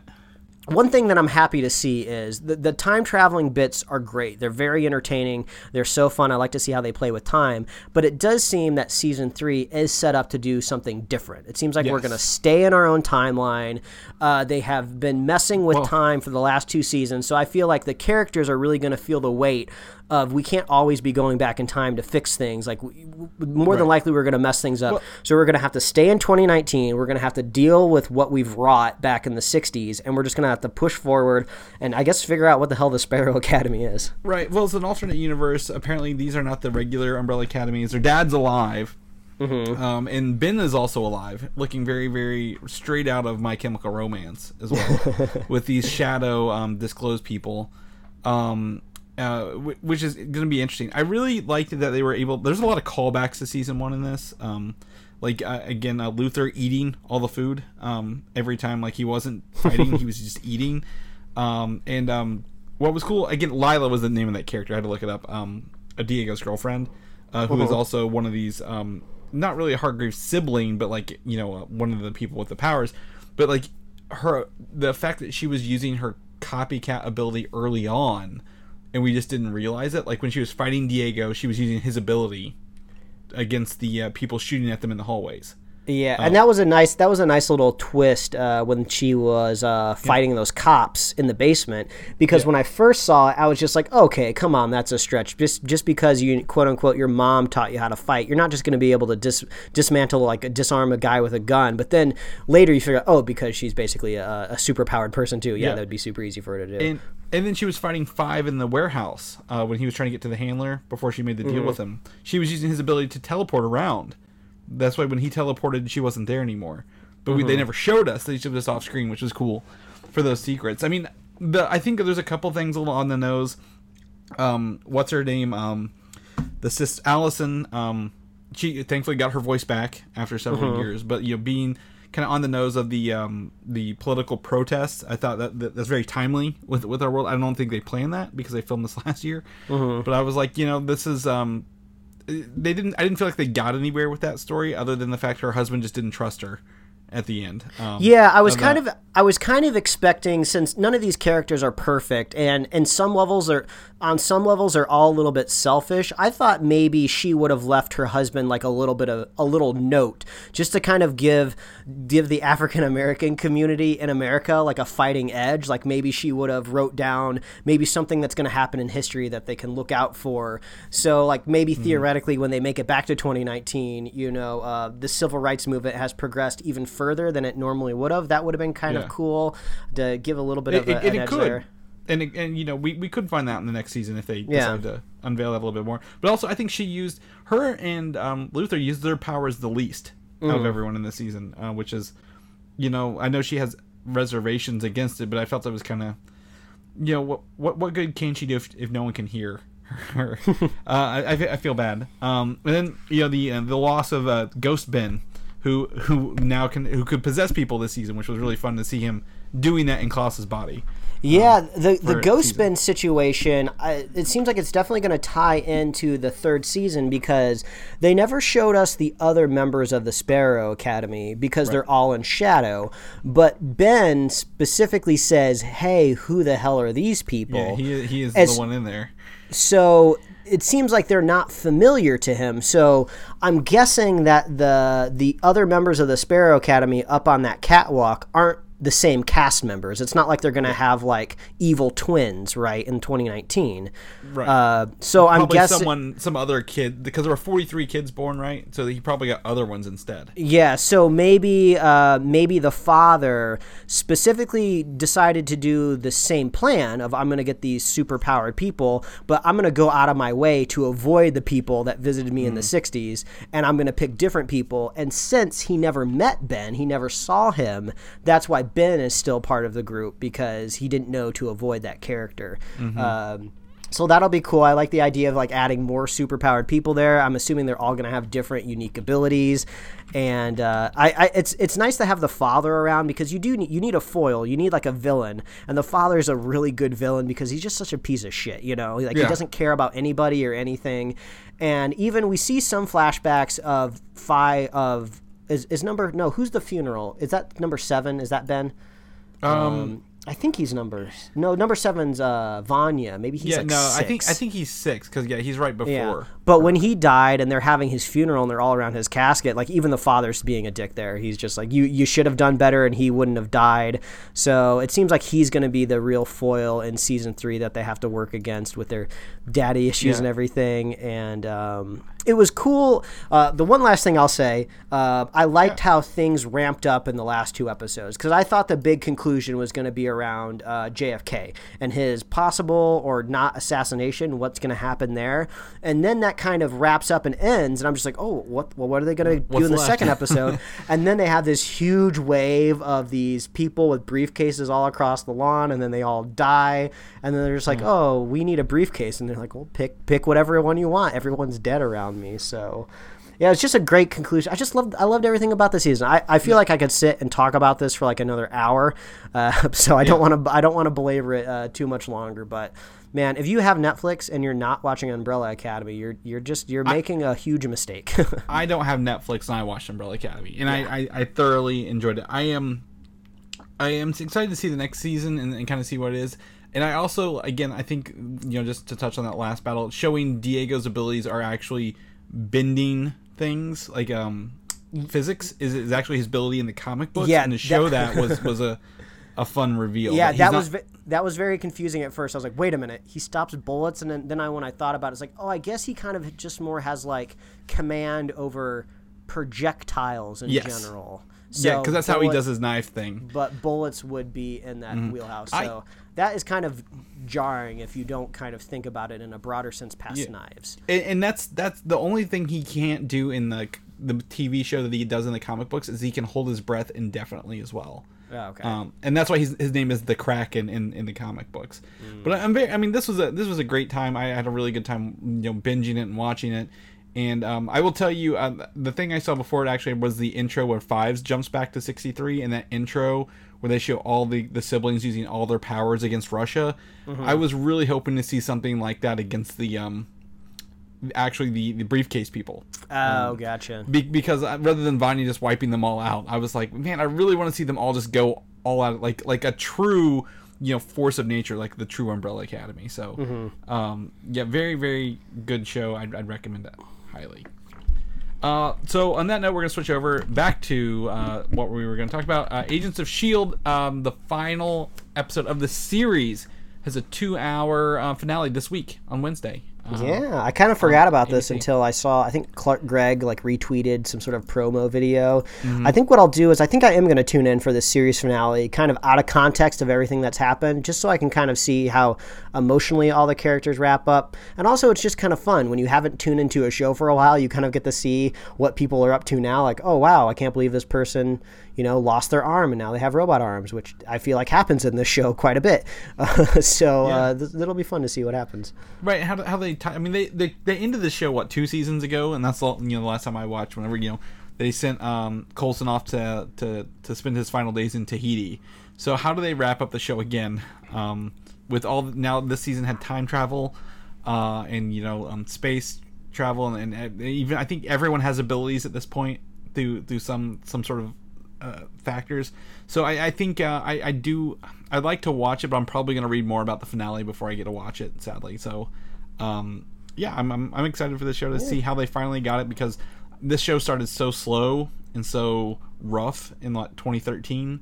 One thing that I'm happy to see is the, the time traveling bits are great. They're very entertaining. They're so fun. I like to see how they play with time. But it does seem that season three is set up to do something different. It seems like we're going to stay in our own timeline. Uh, they have been messing with Well- time for the last two seasons. So I feel like the characters are really going to feel the weight of we can't always be going back in time to fix things. Like, we, more than likely, we're going to mess things up. so we're going to have to stay in 2019. We're going to have to deal with what we've wrought back in the 60s, and we're just going to have to push forward and I guess figure out what the hell the Sparrow Academy is. Right. Well, it's an alternate universe. Apparently, these are not the regular Umbrella Academies. Their dad's alive. Mm-hmm. Um, and Ben is also alive, looking very, very straight out of My Chemical Romance as well, with these shadow um, disclosed people. Um, uh, which is going to be interesting. I really liked that they were able. There's a lot of callbacks to season one in this. Um, like uh, again, uh, Luther eating all the food um, every time. Like he wasn't fighting, he was just eating. Um, and um, what was cool again, Lila was the name of that character. I had to look it up. Um, a Diego's girlfriend, uh, who is Uh-huh. also one of these. Um, not really a Hargreaves sibling, but like you know, uh, one of the people with the powers. But like her, the fact that she was using her copycat ability early on, and we just didn't realize it. Like when she was fighting Diego, she was using his ability against the uh, people shooting at them in the hallways. Yeah, and that was a nice that was a nice little twist uh, when she was uh, fighting those cops in the basement. Because when I first saw it, I was just like, okay, come on, that's a stretch. Just just because you quote unquote your mom taught you how to fight, you're not just going to be able to dis- dismantle like disarm a guy with a gun. But then later you figure out, oh, because she's basically a, a super powered person too. Yeah, Yeah. that would be super easy for her to do. And and then she was fighting Five in the warehouse uh, when he was trying to get to the handler before she made the deal with him. She was using his ability to teleport around. That's why when he teleported, she wasn't there anymore. But we, they never showed us. They showed us off screen, which was cool for those secrets. I mean, the I think there's a couple things a little on the nose. Um, what's her name? Um, the sis Allison. Um, she thankfully got her voice back after several years, but you know, being kind of on the nose of the um, the political protests, I thought that, that that's very timely with with our world. I don't think they planned that because they filmed this last year, but I was like, you know, this is um, they didn't. I didn't feel like they got anywhere with that story, other than the fact her husband just didn't trust her at the end. Um, Yeah, I was of kind that. of I was kind of expecting since none of these characters are perfect and and some levels are on some levels are all a little bit selfish. I thought maybe she would have left her husband like a little bit of a little note just to kind of give give the African American community in America like a fighting edge. Like maybe she would have wrote down maybe something that's going to happen in history that they can look out for. So like maybe Mm-hmm. theoretically when they make it back to 2019, you know, uh, the civil rights movement has progressed even further than it normally would have. That would have been kind Yeah. of cool to give a little bit it, of a, it, an it edge could. there. And, and you know we, we could find that in the next season if they Yeah. decide to unveil that a little bit more. But also I think she used her and um, Luther used their powers the least out Mm. of everyone in the season, uh, which is you know I know she has reservations against it, but I felt it was kind of you know what what what good can she do if, if no one can hear her? uh, I, I I feel bad. Um, and then you know the uh, the loss of uh, Ghost Ben, who who now can who could possess people this season, which was really fun to see him doing that in Klaus's body. Yeah, um, the the ghost Ben situation. I, it seems like it's definitely going to tie into the third season because they never showed us the other members of the Sparrow Academy because they're all in shadow. But Ben specifically says, "Hey, who the hell are these people?" Yeah, he he is As- the one in there. so it seems like they're not familiar to him. So I'm guessing that the the other members of the Sparrow Academy up on that catwalk aren't the same cast members. It's not like they're going to have like evil twins, right, in 2019. Right. Uh, so I'm guessing someone, some other kid, because there were 43 kids born, right? So he probably got other ones instead. Yeah, so maybe uh, maybe the father specifically decided to do the same plan of I'm going to get these super powered people, but I'm going to go out of my way to avoid the people that visited me in the 60s, and I'm going to pick different people. And since he never met Ben, he never saw him, that's why Ben is still part of the group because he didn't know to avoid that character. Um, so that'll be cool. I like the idea of like adding more superpowered people there. I'm assuming they're all going to have different unique abilities, and uh, I, I it's it's nice to have the father around because you do need, you need a foil. You need like a villain, and the father is a really good villain because he's just such a piece of shit. You know, like he doesn't care about anybody or anything, and even we see some flashbacks of Phi of is, is number no who's the funeral is that number seven is that Ben um, I think he's number no number seven's uh Vanya maybe he's yeah, like no, I think I think he's six because yeah, he's right before. Yeah. But when he died and they're having his funeral and they're all around his casket, like even the father's being a dick there. He's just like, you, you should have done better and he wouldn't have died. So it seems like he's going to be the real foil in season three that they have to work against with their daddy issues Yeah. and everything. And um, it was cool. Uh, the one last thing I'll say, uh, I liked how things ramped up in the last two episodes because I thought the big conclusion was going to be around uh, JFK and his possible or not assassination. What's going to happen there, and then that kind of wraps up and ends, and I'm just like, oh, what? Well, what are they going to do in the left? second episode? and then they have this huge wave of these people with briefcases all across the lawn, and then they all die, and then they're just like, Hmm. oh, we need a briefcase, and they're like, well, pick pick whatever one you want. Everyone's dead around me, so. Yeah, it's just a great conclusion. I just loved I loved everything about the season. I, I feel like I could sit and talk about this for like another hour, uh, so I don't want to I don't want to belabor it uh, too much longer. But man, if you have Netflix and you're not watching Umbrella Academy, you're you're just you're making a huge mistake. I don't have Netflix and I watched Umbrella Academy, and I, I, I thoroughly enjoyed it. I am I am excited to see the next season and, and kind of see what it is. And I also, again, I think you know, just to touch on that last battle, showing Diego's abilities are actually bending things like um physics is, is actually his ability in the comic books. Yeah, and to show that- that, was was a a fun reveal. Yeah, that not- was that was very confusing at first. I was like, wait a minute, he stops bullets, and then, then I when I thought about it, it's like, oh, I guess he kind of just more has like command over projectiles in Yes. general. yeah, because that's how he does his knife thing. But bullets would be in that wheelhouse. Mm-hmm. I- So that is kind of jarring if you don't kind of think about it in a broader sense past Yeah. knives. and, and that's that's the only thing he can't do in the the TV show that he does in the comic books is he can hold his breath indefinitely as well. Oh, okay. Um, and that's why he's, his name is the Kraken in, in the comic books. But I'm very, I mean, this was a this was a great time. I had a really good time, you know, binging it and watching it. And um, I will tell you, uh, the thing I saw before it actually was the intro where Fives jumps back to 63, and that intro where they show all the, the siblings using all their powers against Russia. I was really hoping to see something like that against the um, actually the, the briefcase people oh, gotcha. be- because uh, rather than Vanya just wiping them all out, I was like, man, I really want to see them all just go all out, like like a true, you know, force of nature, like the true Umbrella Academy. So, um, yeah, very very good show. I'd, I'd recommend that highly. Uh, so on that note, we're gonna switch over back to uh, what we were gonna talk about. Uh, Agents of Shield. Um, the final episode of the series has a two-hour uh, finale this week on Wednesday. Uh, Yeah, I kind of forgot about this ABC. until I saw. I think Clark Gregg like retweeted some sort of promo video. Mm-hmm. I think what I'll do is I think I am going to tune in for this series finale, kind of out of context of everything that's happened, just so I can kind of see how emotionally all the characters wrap up. And also, it's just kind of fun when you haven't tuned into a show for a while. You kind of get to see what people are up to now. Like, oh wow, I can't believe this person, you know, lost their arm and now they have robot arms, which I feel like happens in this show quite a bit. so uh, th- it'll be fun to see what happens. Right? How, do- how they? T- I mean, they, they they ended the show what two seasons ago, and that's the you know the last time I watched. Whenever you know they sent um, Coulson off to, to to spend his final days in Tahiti. So how do they wrap up the show again? Um, with all now this season had time travel, uh, and you know um, space travel, and, and even I think everyone has abilities at this point through through some some sort of uh, factors. So I, I think uh, I, I do. I'd like to watch it, but I'm probably going to read more about the finale before I get to watch it. Sadly, so um, yeah, I'm, I'm I'm excited for the show to see how they finally got it because this show started so slow and so rough in like 2013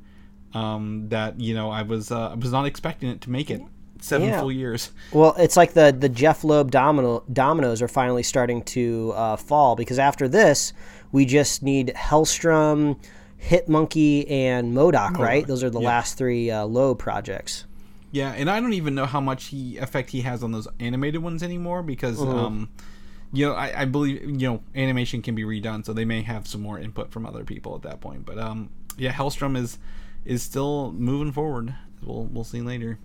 um, that you know I was uh, I was not expecting it to make it seven Yeah. full years. Well, it's like the the Jeph Loeb domino dominoes are finally starting to uh, fall because after this, we just need Helstrom, Hitmonkey, and MODOK, right? Those are the yeah. last three uh, Loeb projects. Yeah, and I don't even know how much he effect he has on those animated ones anymore because um, you know I, I believe you know animation can be redone, so they may have some more input from other people at that point. But um, yeah, Helstrom is is still moving forward. We'll we'll see later.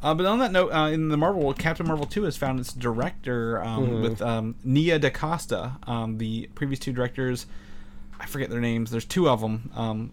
Uh, but on that note, uh, in the Marvel world, Captain Marvel 2 has found its director um, with um, Nia DaCosta. Um, the previous two directors, I forget their names. There's two of them. Um,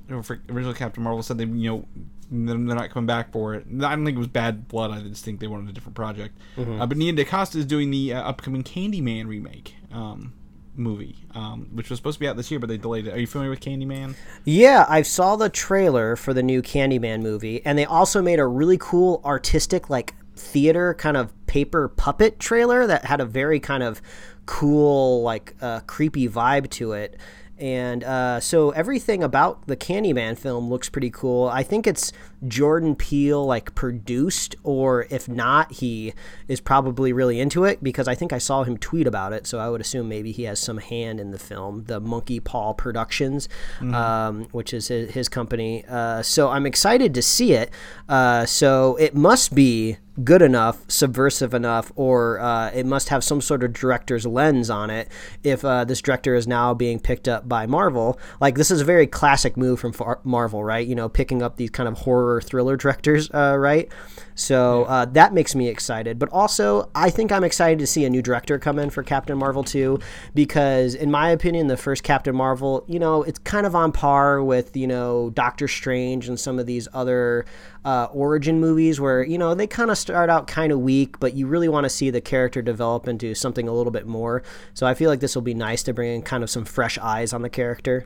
original Captain Marvel said they, you know, they're not coming back for it. I don't think it was Bad Blood. I just think they wanted a different project. Uh, but Nia DaCosta is doing the uh, upcoming Candyman remake um, movie, um, which was supposed to be out this year, but they delayed it. Are you familiar with Candyman? Yeah, I saw the trailer for the new Candyman movie, and they also made a really cool artistic, like theater kind of paper puppet trailer that had a very kind of cool, like uh, creepy vibe to it. And uh, so everything about the Candyman film looks pretty cool. I think it's Jordan Peele like produced, or if not, he is probably really into it because I think I saw him tweet about it. So I would assume maybe he has some hand in the film. The Monkeypaw Productions, um, which is his, his company. Uh, so I'm excited to see it. Uh, so it must be good enough, subversive enough, or uh, it must have some sort of director's lens on it. If uh, this director is now being picked up by Marvel, like this is a very classic move from Far- Marvel, right? You know, picking up these kind of horror thriller directors, uh, right? So uh, that makes me excited. But also, I think I'm excited to see a new director come in for Captain Marvel 2 because, in my opinion, the first Captain Marvel, you know, it's kind of on par with, you know, Doctor Strange and some of these other uh, origin movies where, you know, they kind of start out kind of weak, but you really want to see the character develop into something a little bit more. So I feel like this will be nice to bring in kind of some fresh eyes on the character.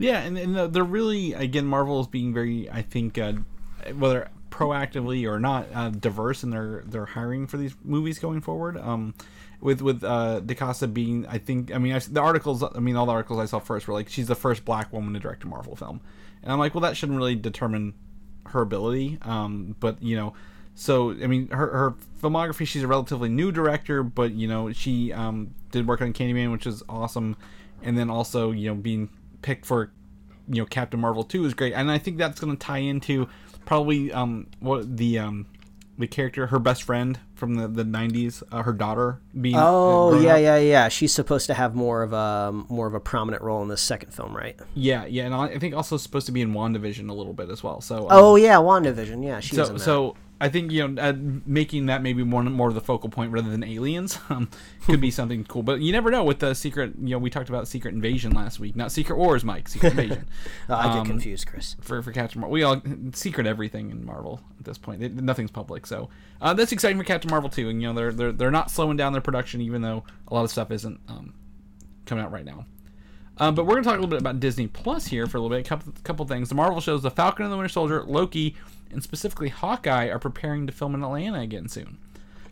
Yeah, and, and uh, they're really again Marvel is being very I think uh, whether proactively or not uh, diverse in their their hiring for these movies going forward. Um, with with uh, DaCosta being I think I mean I, the articles I mean all the articles I saw first were like she's the first black woman to direct a Marvel film, and I'm like well that shouldn't really determine her ability. Um, but you know. So I mean, her, her filmography. She's a relatively new director, but you know she um, did work on Candyman, which is awesome, and then also you know being picked for you know Captain Marvel 2 is great and I think that's going to tie into probably um what the um the character her best friend from the the 90s uh, her daughter being uh, Oh yeah, up. yeah, yeah. She's supposed to have more of a more of a prominent role in this second film, right? yeah yeah and I think also supposed to be in WandaVision a little bit as well so um, Oh yeah, WandaVision. Yeah, she's in so that. so I think you know uh, making that maybe more more of the focal point rather than aliens um, could be something cool. But you never know with the secret. You know, we talked about Secret Invasion last week, not Secret Wars, Mike. Secret Invasion. Oh, I get Um, confused, Chris. for for Captain Marvel. We all secret everything in Marvel at this point. They, nothing's public, so uh, that's exciting for Captain Marvel too. And you know they're they're they're not slowing down their production, even though a lot of stuff isn't um, coming out right now. Um, but we're gonna talk a little bit about Disney Plus here for a little bit. A couple couple things. The Marvel shows The Falcon and the Winter Soldier, Loki, and specifically Hawkeye are preparing to film in Atlanta again soon.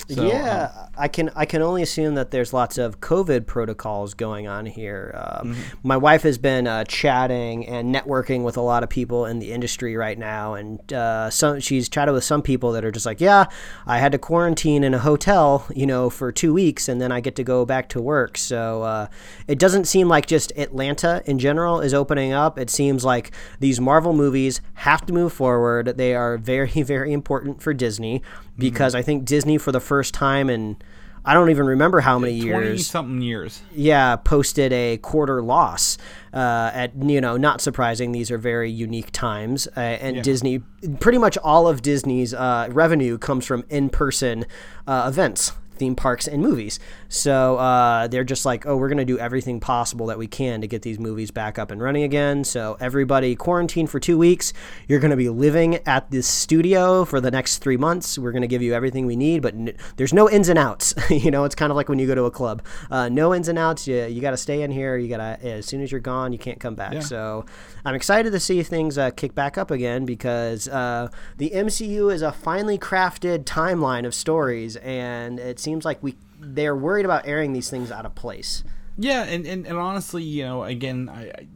So, um, yeah, I can I can only assume that there's lots of COVID protocols going on here. Um, Mm-hmm. My wife has been uh, chatting and networking with a lot of people in the industry right now, and uh, some she's chatted with some people that are just like, yeah, I had to quarantine in a hotel, you know, for two weeks, and then I get to go back to work. So uh, it doesn't seem like just Atlanta in general is opening up. It seems like these Marvel movies have to move forward. They are very very important for Disney because I think Disney for the first time in I don't even remember how many years. something years. Yeah, posted a quarter loss. Uh, at you know, not surprising. These are very unique times, uh, and Disney, pretty much all of Disney's uh, revenue comes from in-person uh, events, theme parks, and movies. So uh, they're just like, oh, we're gonna do everything possible that we can to get these movies back up and running again. So everybody quarantine for two weeks. You're gonna be living at this studio for the next three months. We're gonna give you everything we need, but n- there's no ins and outs. you know, it's kind of like when you go to a club. Uh, no ins and outs. You, you got to stay in here. You got to as soon as you're gone, you can't come back. So I'm excited to see things uh, kick back up again because uh, the MCU is a finely crafted timeline of stories, and it seems like we they're worried about airing these things out of place. Yeah, and, and, and honestly, you know, again, I, I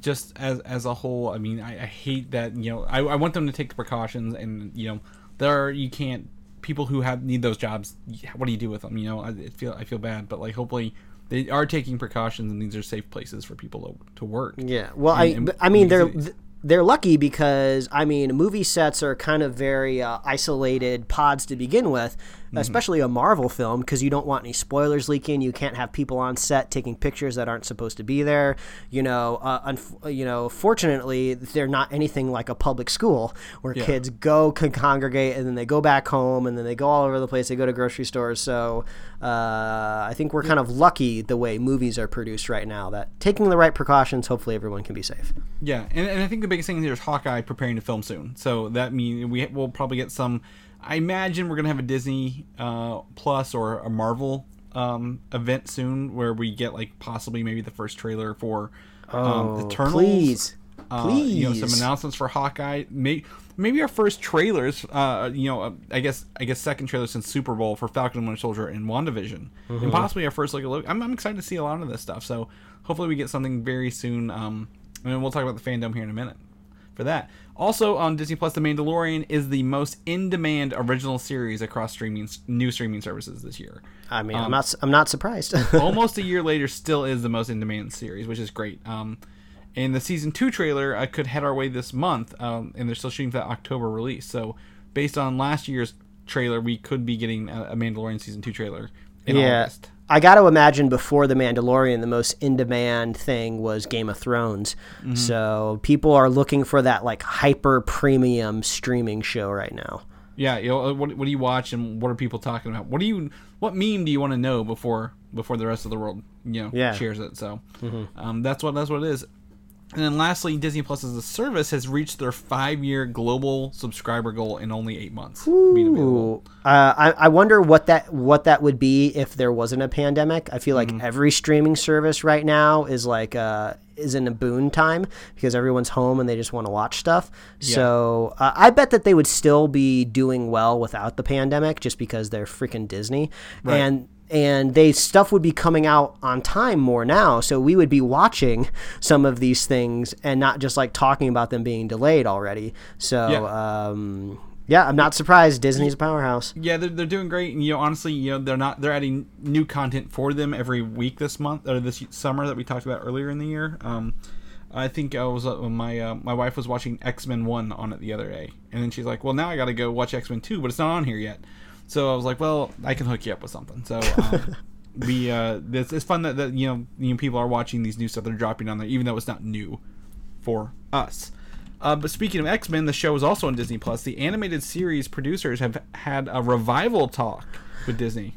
just as as a whole, I mean, I, I hate that. You know, I, I want them to take the precautions, and you know, there are, you can't people who have need those jobs. What do you do with them? You know, I feel I feel bad, but like hopefully they are taking precautions, and these are safe places for people to, to work. Yeah. Well, And- I and- I mean they're it- they're lucky because I mean movie sets are kind of very uh, isolated pods to begin with, Mm-hmm. especially a Marvel film because you don't want any spoilers leaking. You can't have people on set taking pictures that aren't supposed to be there. You know, uh, unf- you know, fortunately they're not anything like a public school where Yeah. kids go can congregate and then they go back home and then they go all over the place. They go to grocery stores. So uh, I think we're kind of lucky the way movies are produced right now. That taking the right precautions, hopefully everyone can be safe. Yeah, and, and I think the biggest thing here is Hawkeye preparing to film soon. So that means we will probably get some. I imagine we're gonna have a Disney uh, Plus or a Marvel um, event soon where we get like possibly maybe the first trailer for um, Oh, Eternals. please. Uh, You know, some announcements for Hawkeye. Maybe, maybe our first trailers. Uh, you know, uh, I guess I guess second trailer since Super Bowl for Falcon and Winter Soldier and WandaVision, Mm-hmm. and possibly our first look at Loki. I'm, I'm excited to see a lot of this stuff. So hopefully we get something very soon. Um, and we'll talk about the Fandome here in a minute for that. Also on Disney Plus, The Mandalorian is the most in-demand original series across streaming new streaming services this year. I mean, Um, I'm not. I'm not surprised. Almost a year later, still is the most in-demand series, which is great. Um, and the season two trailer uh, could head our way this month, um, and they're still shooting for that October release. So, based on last year's trailer, we could be getting a, a Mandalorian season two trailer in yeah. August. I got to imagine before the Mandalorian, the most in-demand thing was Game of Thrones. Mm-hmm. So people are looking for that like hyper premium streaming show right now. Yeah, you know, what, what do you watch and what are people talking about? What do you what meme do you want to know before before the rest of the world you know Yeah. shares it? So um, that's what that's what it is. And then lastly, Disney Plus as a service has reached their five year global subscriber goal in only eight months. Ooh. Uh, I, I wonder what that what that would be if there wasn't a pandemic. I feel like Mm-hmm. every streaming service right now is like uh, is in a boon time because everyone's home and they just want to watch stuff. So uh, I bet that they would still be doing well without the pandemic just because they're freaking Disney and and they stuff would be coming out on time more now so we would be watching some of these things and not just like talking about them being delayed already so Yeah. um yeah, I'm not surprised. Disney's a powerhouse. Yeah, they're, they're doing great. And, you know, honestly, you know, they're not they're adding new content for them every week this month or this summer that we talked about earlier in the year. Um, I think I was uh, my uh, my wife was watching X Men One on it the other day, and then she's like, "Well, now I got to go watch X Men Two, but it's not on here yet." So I was like, "Well, I can hook you up with something." So um, we uh, it's, it's fun that, that you know you know people are watching these new stuff that are dropping on there, even though it's not new for us. Uh, but speaking of X Men, the show is also on Disney Plus. The animated series producers have had a revival talk with Disney.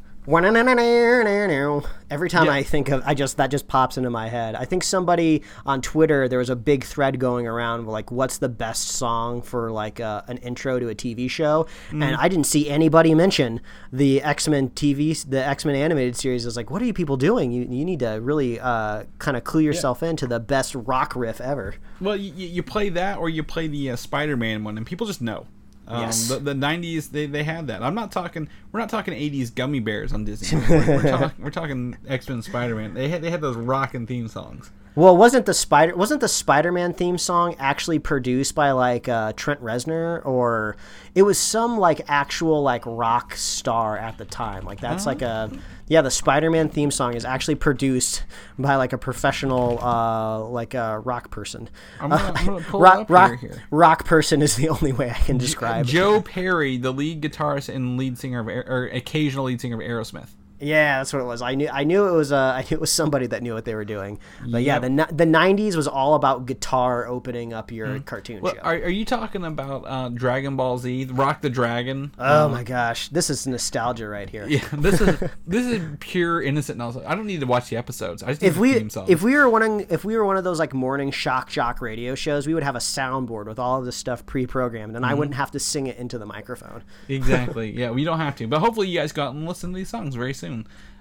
Every time Yeah. I think of, I just that just pops into my head. I think somebody on Twitter there was a big thread going around like, what's the best song for like uh, an intro to a TV show? Mm-hmm. And I didn't see anybody mention the X Men TV, the X Men animated series. I was like, what are you people doing? You you need to really uh, kind of clue yourself into the best rock riff ever. Well, you, you play that or you play the uh, Spider Man one, and people just know. Um, Yes. the, the 90s, they, they had that. I'm not talking, we're not talking 80s gummy bears on Disney. We're, we're, talk, we're talking X Men Spider Man. They had, they had those rockin' theme songs. Well, wasn't the spider wasn't the Spider-Man theme song actually produced by like uh, Trent Reznor or it was some like actual like rock star at the time. Like that's like a yeah, the Spider-Man theme song is actually produced by like a professional uh, like a rock person. I'm gonna, I'm gonna pull rock up rock, here. rock person is the only way I can describe. it. Joe Perry, the lead guitarist and lead singer of, or occasional lead singer of Aerosmith. Yeah, that's what it was. I knew I knew it was uh, I knew it was somebody that knew what they were doing. But yeah, the the '90s was all about guitar opening up your cartoon Hmm. Well, show. are, are you talking about uh, Dragon Ball Z, Rock the Dragon? Oh my gosh, this is nostalgia right here. Yeah, this is this is pure innocent nostalgia. I don't need to watch the episodes. I just need If we if we were one if we were one of those like morning shock jock radio shows, we would have a soundboard with all of this stuff pre-programmed, and I Mm-hmm. wouldn't have to sing it into the microphone. exactly. Yeah, we don't have to, but hopefully you guys go out and listen to these songs very soon.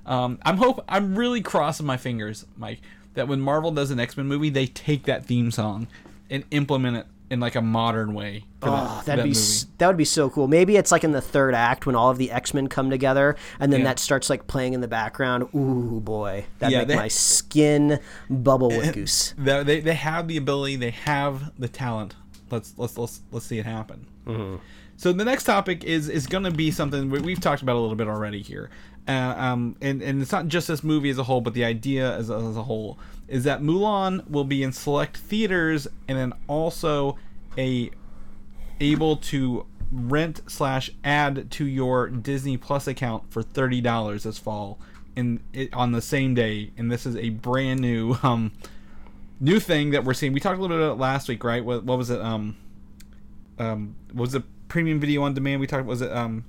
Um, I'm hope I'm really crossing my fingers, Mike, that when Marvel does an X Men movie, they take that theme song and implement it in like a modern way. Oh, that, that'd that be movie. that would be so cool. Maybe it's like in the third act when all of the X Men come together, and then Yeah. that starts like playing in the background. Ooh boy, that Yeah, make they- my skin bubble with goose. They, they they have the ability, they have the talent. Let's let's let's let's see it happen. Mm-hmm. So the next topic is is going to be something we, we've talked about a little bit already here, uh, um, and and it's not just this movie as a whole, but the idea as a, as a whole is that Mulan will be in select theaters and then also a able to rent slash add to your Disney Plus account for thirty dollars this fall, and it, on the same day. And this is a brand new um new thing that we're seeing. We talked a little bit about last week, right? What, what was it? Um, um, was it premium video on demand? We talked. Was it um,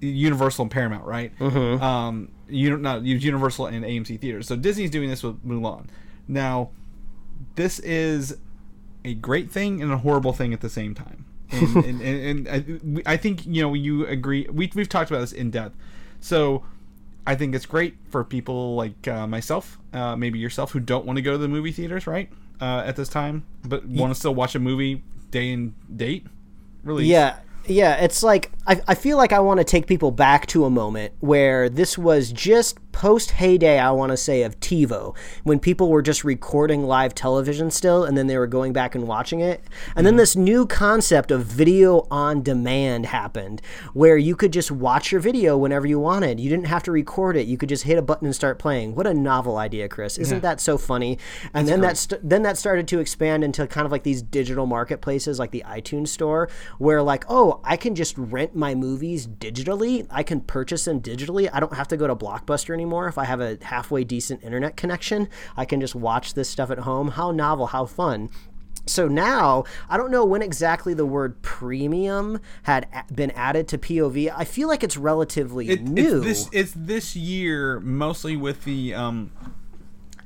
Universal and Paramount, right? Mm-hmm. Um, you not Universal and AMC theaters. So Disney's doing this with Mulan. Now, this is a great thing and a horrible thing at the same time. And, and, and, and I, I think you know you agree. We we've talked about this in depth. So I think it's great for people like uh, myself, uh, maybe yourself, who don't want to go to the movie theaters, right? uh, at this time, but want to still watch a movie day and date release. Yeah, yeah, it's like I, I feel like I want to take people back to a moment where this was just post heyday, I want to say, of TiVo, when people were just recording live television still and then they were going back and watching it. And then mm-hmm. this new concept of video on demand happened where you could just watch your video whenever you wanted. You didn't have to record it. You could just hit a button and start playing. What a novel idea, Chris. Isn't that so funny? And then that st- then that started to expand into kind of like these digital marketplaces like the iTunes store where like, oh, I can just rent my movies digitally. I can purchase them digitally. I don't have to go to Blockbuster anymore. If I have a halfway decent internet connection, I can just watch this stuff at home. How novel, how fun. So now, I don't know when exactly the word premium had been added to POV. I feel like it's relatively It- new. It's this, it's this year mostly with the um,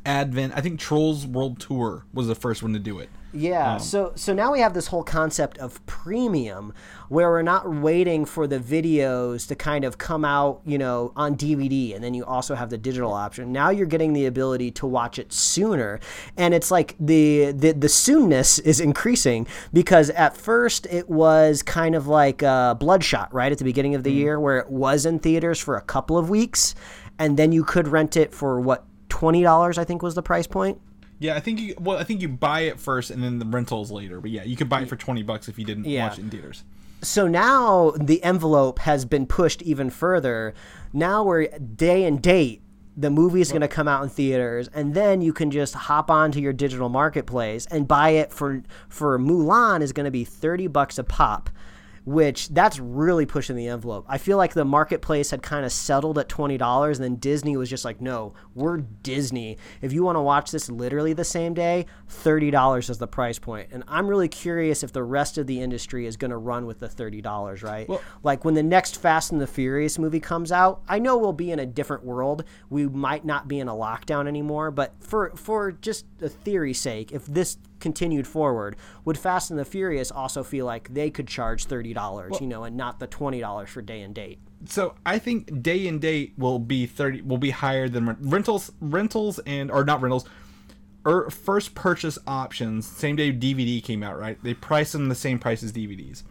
advent. I think Trolls World Tour was the first one to do it. Yeah. so so now we have this whole concept of premium where we're not waiting for the videos to kind of come out, you know, on DVD and then you also have the digital option. Now you're getting the ability to watch it sooner. And it's like the the, the soonness is increasing because at first it was kind of like uh, Bloodshot, right? At the beginning of the year where it was in theaters for a couple of weeks and then you could rent it for what $20 I think was the price point. Yeah, I think you. Well, I think you buy it first and then the rentals later. But yeah, you could buy it for twenty bucks if you didn't Yeah. watch it in theaters. So now the envelope has been pushed even further. Now we're day and date. The movie's going to come out in theaters, and then you can just hop onto your digital marketplace and buy it for for Mulan is going to be thirty bucks a pop, which that's really pushing the envelope. I feel like the marketplace had kind of settled at twenty dollars, and then Disney was just like, "No, we're Disney. If you want to watch this literally the same day, thirty dollars is the price point." And I'm really curious if the rest of the industry is going to run with the thirty dollars, right? like when the next Fast and the Furious movie comes out, I know we'll be in a different world. We might not be in a lockdown anymore, but for for just a theory's sake, if this continued forward, would Fast and the Furious also feel like they could charge thirty dollars, you know, and not the twenty dollars for day and date? So I think day and date will be thirty. Will be higher than rentals. Rentals and or not rentals. Or first purchase options. Same day DVD came out, right? They price them the same price as DVDs.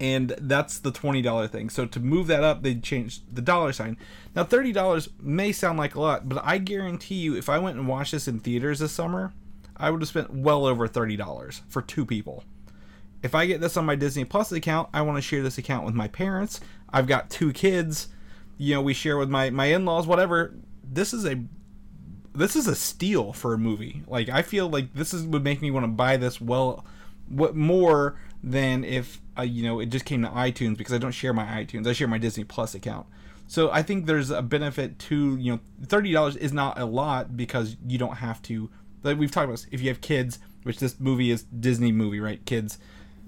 and that's the twenty dollar thing. So to move that up, they changed the dollar sign. Now thirty dollars may sound like a lot, but I guarantee you, if I went and watched this in theaters this summer, I would have spent well over thirty dollars for two people. If I get this on my Disney Plus account, I want to share this account with my parents. I've got two kids. You know, we share with my my in laws, whatever. This is a this is a steal for a movie. Like I feel like this is would make me want to buy this well, what more than if uh, you know it just came to iTunes because I don't share my iTunes. I share my Disney Plus account. So I think there's a benefit to you know thirty dollars is not a lot because you don't have to. Like we've talked about, this, if you have kids, which this movie is Disney movie, right? Kids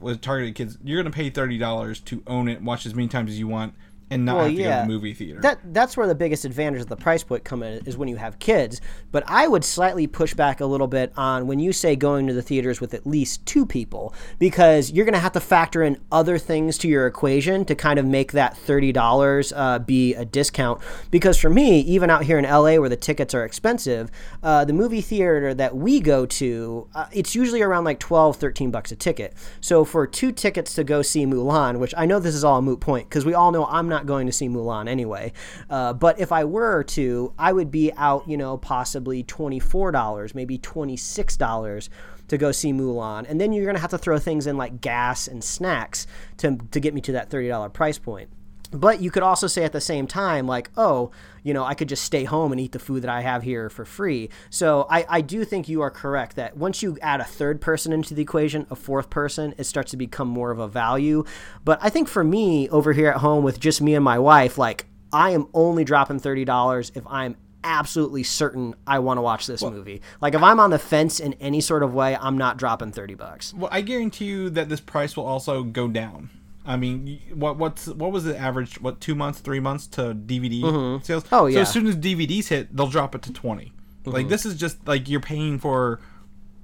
with targeted kids, you're gonna pay thirty dollars to own it, watch as many times as you want, and not Well, have to go yeah. to the movie theater. That that's where the biggest advantage of the price point come in is when you have kids. But I would slightly push back a little bit on when you say going to the theaters with at least two people because you're going to have to factor in other things to your equation to kind of make that thirty dollars uh, be a discount. Because for me, even out here in LA where the tickets are expensive, uh, the movie theater that we go to, uh, it's usually around like 12, 13 bucks a ticket. So for two tickets to go see Mulan, which I know this is all a moot point because we all know I'm not going to see Mulan anyway. Uh, but if I were to, I would be out, you know, possibly $24, maybe $26 to go see Mulan. And then you're going to have to throw things in like gas and snacks to, to get me to that $30 price point. But you could also say at the same time, like, oh, you know, I could just stay home and eat the food that I have here for free. So I, I do think you are correct that once you add a third person into the equation, a fourth person, it starts to become more of a value. But I think for me over here at home with just me and my wife, like, I am only dropping $30 if I'm absolutely certain I want to watch this movie. Like if I'm on the fence in any sort of way, I'm not dropping 30 bucks. Well, I guarantee you that this price will also go down. I mean, what what's what was the average? What two months, three months to DVD sales? Oh, yeah. So as soon as DVDs hit, they'll drop it to 20 Like this is just like you're paying for,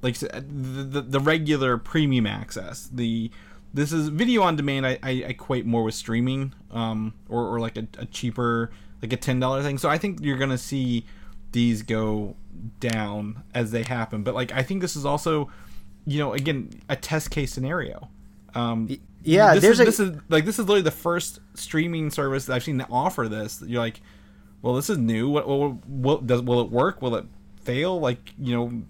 like the, the the regular premium access. The this is video on demand. I, I equate more with streaming, um, or or like a, a cheaper like a ten dollar thing. So I think you're gonna see these go down as they happen. But like I think this is also, you know, again a test case scenario. Um, yeah, this is, a- this is like this is literally the first streaming service that I've seen that offer this. You're like, well, this is new. What will, will does will it work? Will it fail? Like you know,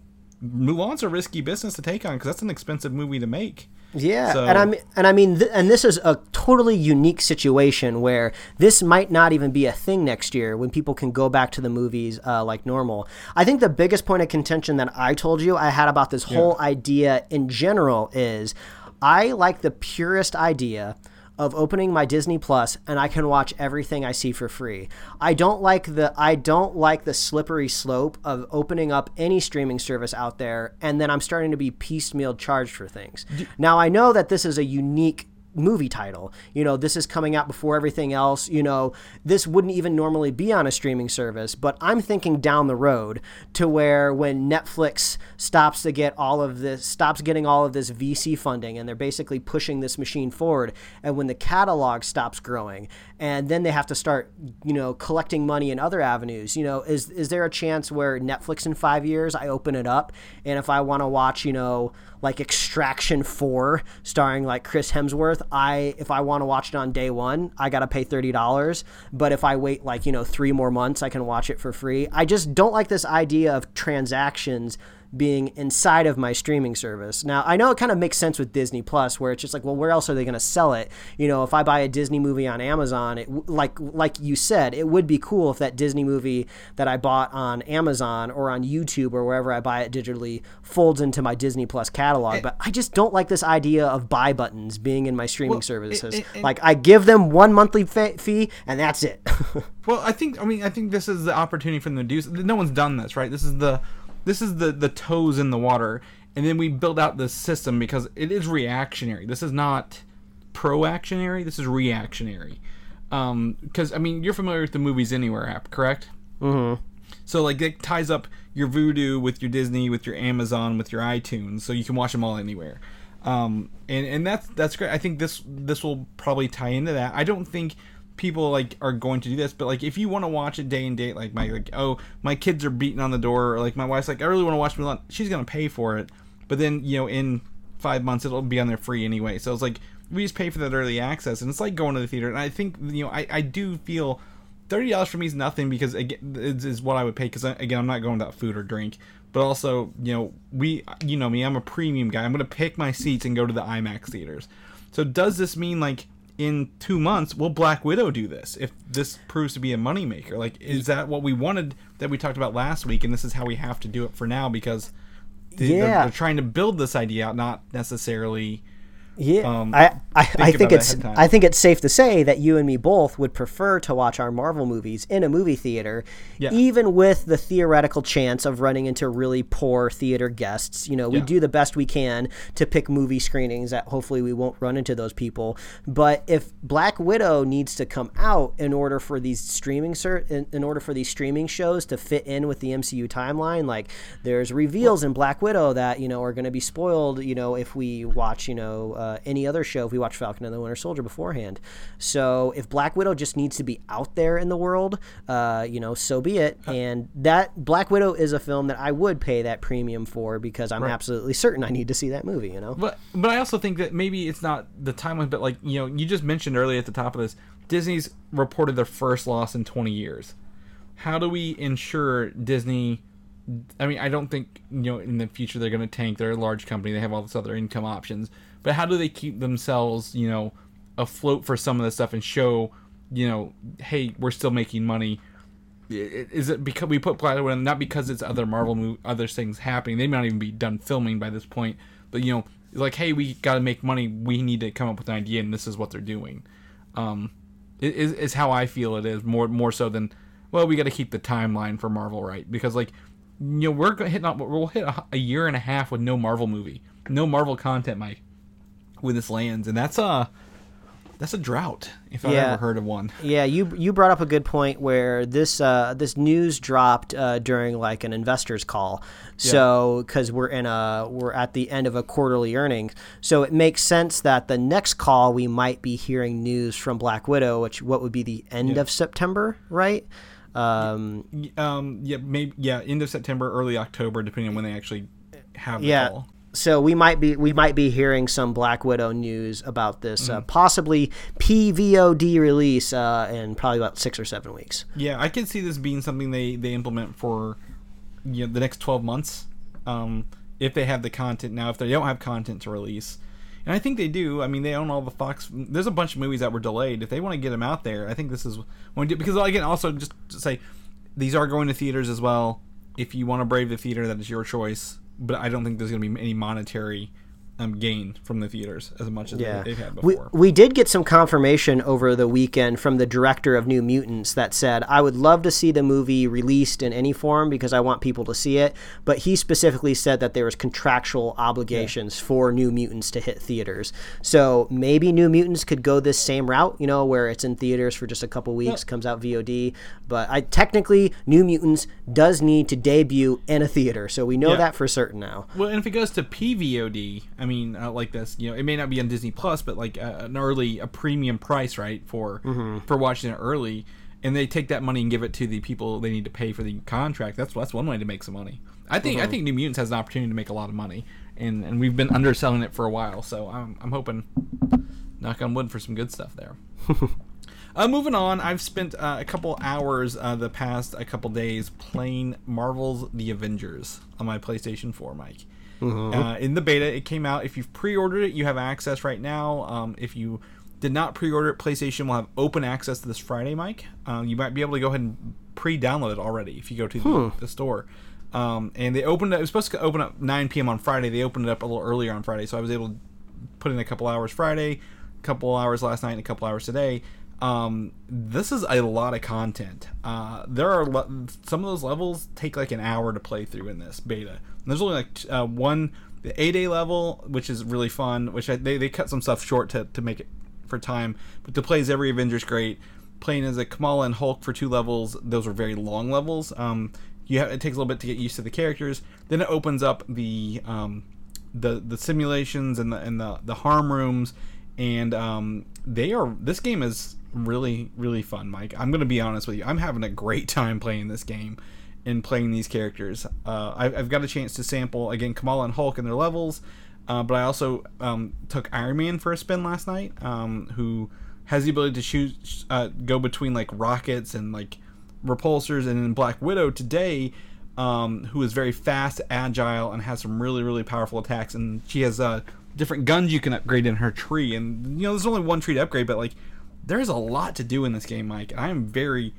Mulan's a risky business to take on because that's an expensive movie to make. Yeah, So- and I mean, and I mean, th- and this is a totally unique situation where this might not even be a thing next year when people can go back to the movies uh, like normal. I think the biggest point of contention that I told you I had about this whole idea in general is I like the purest idea of opening my Disney Plus and I can watch everything I see for free. I don't like the I don't like the slippery slope of opening up any streaming service out there and then I'm starting to be piecemeal charged for things. Now I know that this is a unique movie title. You know, this is coming out before everything else. You know, this wouldn't even normally be on a streaming service, but I'm thinking down the road to where when Netflix stops to get all of this, stops getting all of this VC funding, and they're basically pushing this machine forward, and when the catalog stops growing, and then they have to start, you know, collecting money in other avenues. You know, is is there a chance where Netflix in five years I open it up, and if I want to watch, you know, like Extraction 4 starring like Chris Hemsworth, I if I want to watch it on day 1, I got to pay $30, but if I wait like, you know, 3 more months, I can watch it for free. I just don't like this idea of transactions being inside of my streaming service. Now, I know it kind of makes sense with Disney Plus where it's just like, well, where else are they going to sell it? You know, if I buy a Disney movie on Amazon, it like like you said, it would be cool if that Disney movie that I bought on Amazon or on YouTube or wherever I buy it digitally folds into my Disney Plus catalog, eh. but I just don't like this idea of buy buttons being in my streaming Well, services. and- and- like I give them one monthly fa- fee and that's it. Well, I think I mean I think this is the opportunity for them to do. No one's done this, right? This is the this is the the toes in the water, and then we build out this system because it is reactionary. This is not proactionary. This is reactionary. Um, because I mean you're familiar with the Movies Anywhere app, correct? Mm-hmm. So like it ties up your Vudu with your Disney, with your Amazon, with your iTunes, so you can watch them all anywhere. Um, and and that's that's great. I think this this will probably tie into that. I don't think people like are going to do this, but like if you want to watch it day and date, like my like oh my kids are beating on the door, or like my wife's like I really want to watch Mulan, she's gonna pay for it, but then you know in five months it'll be on there free anyway. So it's like we just pay for that early access, and it's like going to the theater. And I think you know I I do feel thirty dollars for me is nothing because again what I would pay because uh, again I'm not going without food or drink. But also, you know, we, you know me, I'm a premium guy. I'm gonna pick my seats and go to the IMAX theaters. So does this mean like in two months will Black Widow do this if this proves to be a moneymaker? Like, is that what we wanted that we talked about last week, and this is how we have to do it for now because they're- Yeah. they're, trying to build this idea out, not necessarily. Yeah, Um, I, I, I think it's ahead of time. I think it's safe to say that you and me both would prefer to watch our Marvel movies in a movie theater, Yeah. even with the theoretical chance of running into really poor theater guests. You know, we Yeah. do the best we can to pick movie screenings that hopefully we won't run into those people. But if Black Widow needs to come out in order for these streaming ser- in, in order for these streaming shows to fit in with the MCU timeline, like there's reveals in Black Widow that you know are going to be spoiled. You know, if we watch you know uh, any other show, if we watch Falcon and the Winter Soldier beforehand. So if Black Widow just needs to be out there in the world, uh, you know, so be it. And that Black Widow is a film that I would pay that premium for because I'm absolutely certain I need to see that movie. You know. But but I also think that maybe it's not the timeline, but like you know, you just mentioned earlier at the top of this, Disney's reported their first loss in 20 years. How do we ensure Disney? I mean, I don't think you know in the future they're going to tank. They're a large company; they have all this other income options. But how do they keep themselves, you know, afloat for some of this stuff and show, you know, hey, we're still making money? Is it because we put Black Widow in, not because it's other Marvel mov other things happening? They might not even be done filming by this point. But you know, like, hey, we got to make money. We need to come up with an idea, and this is what they're doing. Um, is is how I feel it is more more so than well, we got to keep the timeline for Marvel right because like you know we're gonna hit we'll hit a, a year and a half with no Marvel movie, no Marvel content, Mike, when this lands, and that's a that's a drought if I Yeah. ever heard of one. Yeah, you you brought up a good point where this uh, this news dropped uh, during like an investors call. So because we're in a we're at the end of a quarterly earnings, so it makes sense that the next call we might be hearing news from Black Widow, which what would be the end of September, right? Um, Um, yeah, maybe yeah, end of September, early October, depending on when they actually have the yeah. call. So we might be we might be hearing some Black Widow news about this, Mm. uh, possibly PVOD release uh, in probably about six or seven weeks. Yeah, I can see this being something they they implement for you know the next twelve months. Um, if they have the content now, if they don't have content to release, and I think they do. I mean, they own all the Fox. There's a bunch of movies that were delayed. If they want to get them out there, I think this is to because again, also just to say these are going to theaters as well. If you want to brave the theater, that is your choice. But I don't think there's going to be any monetary um, gain from the theaters as much as Yeah, they've had we, before. we did get some confirmation over the weekend from the director of New Mutants that said, I would love to see the movie released in any form because I want people to see it. But he specifically said that there was contractual obligations for New Mutants to hit theaters. So maybe New Mutants could go this same route, you know, where it's in theaters for just a couple weeks, comes out VOD. But I technically, New Mutants does need to debut in a theater. So we know Yeah. that for certain now. Well, and if it goes to PVOD, I mean, uh, like this, you know, it may not be on Disney Plus, but like uh, an early, a premium price, right, for for watching it early, and they take that money and give it to the people they need to pay for the contract. That's that's one way to make some money. I think I think New Mutants has an opportunity to make a lot of money, and and we've been underselling it for a while, so I'm I'm hoping, knock on wood, for some good stuff there. Uh, moving on, I've spent uh, a couple hours uh, the past a couple days playing Marvel's The Avengers on my PlayStation 4, Mike. Uh, in the beta, it came out. If you've pre-ordered it, you have access right now. Um, if you did not pre-order it, PlayStation will have open access to this Friday, Mike. Um, you might be able to go ahead and pre-download it already if you go to the, the store. Um, and they opened it. It was supposed to open up 9 p.m. on Friday. They opened it up a little earlier on Friday, so I was able to put in a couple hours Friday, a couple hours last night, and a couple hours today. Um, this is a lot of content. Uh, there are le- some of those levels take like an hour to play through in this beta. There's only like uh, one, the 8A level, which is really fun. Which I, they they cut some stuff short to to make it for time, but to play as every Avenger's great. Playing as a Kamala and Hulk for two levels, those were very long levels. Um, you have it takes a little bit to get used to the characters. Then it opens up the um, the the simulations and the and the the harm rooms, and um, they are this game is really really fun, Mike. I'm gonna be honest with you. I'm having a great time playing this game and playing these characters. Uh, I've, I've got a chance to sample again Kamala and Hulk and their levels, uh, but I also um, took Iron Man for a spin last night, um, who has the ability to shoot uh, go between like rockets and like repulsors, and then Black Widow today um, who is very fast, agile, and has some really, really powerful attacks. And she has uh, different guns you can upgrade in her tree. And you know, there's only one tree to upgrade, but like, there's a lot to do in this game, Mike. And I am very,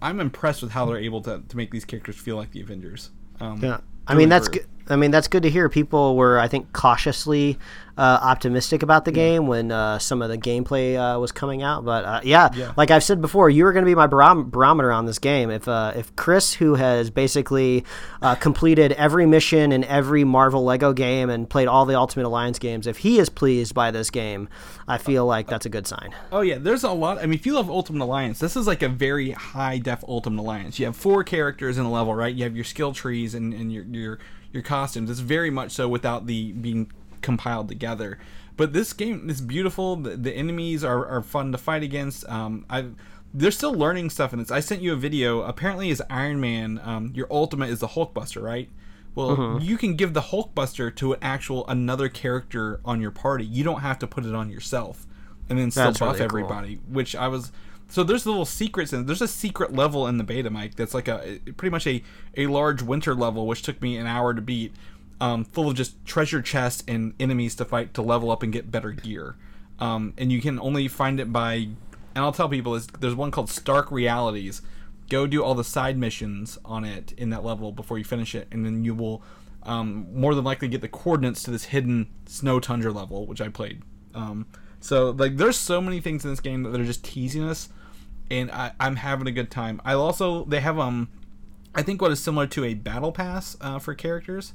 I'm impressed with how they're able to, to make these characters feel like the Avengers. Um, Yeah. I mean that's good. I mean that's good to hear. People were, I think, cautiously uh, optimistic about the game when uh, some of the gameplay uh, was coming out. But uh, yeah, Yeah. like I've said before, you were going to be my barom- barometer on this game. If uh, if Chris, who has basically uh, completed every mission in every Marvel Lego game and played all the Ultimate Alliance games, if he is pleased by this game, I feel like that's a good sign. Oh yeah, there's a lot. I mean, if you love Ultimate Alliance, this is like a very high def Ultimate Alliance. You have four characters in a level, right? You have your skill trees and, and your your your costumes. It's very much so without the being compiled together. But this game is beautiful. The, the enemies are, are fun to fight against. Um, I they're still learning stuff in this. I sent you a video. Apparently, as Iron Man, um, your ultimate is the Hulkbuster, right? Well, Mm-hmm. you can give the Hulkbuster to an actual another character on your party. You don't have to put it on yourself, and then still That's buff really cool. everybody. Which I was. So there's little secrets and there's a secret level in the beta, Mike. That's like a pretty much a a large winter level, which took me an hour to beat. Um, full of just treasure chests and enemies to fight to level up and get better gear. Um, and you can only find it by, and I'll tell people is there's one called Stark Realities. Go do all the side missions on it in that level before you finish it, and then you will um, more than likely get the coordinates to this hidden snow tundra level, which I played. Um, so like, there's so many things in this game that they're just teasing us, and I, I'm having a good time. I also they have um, I think what is similar to a battle pass uh, for characters,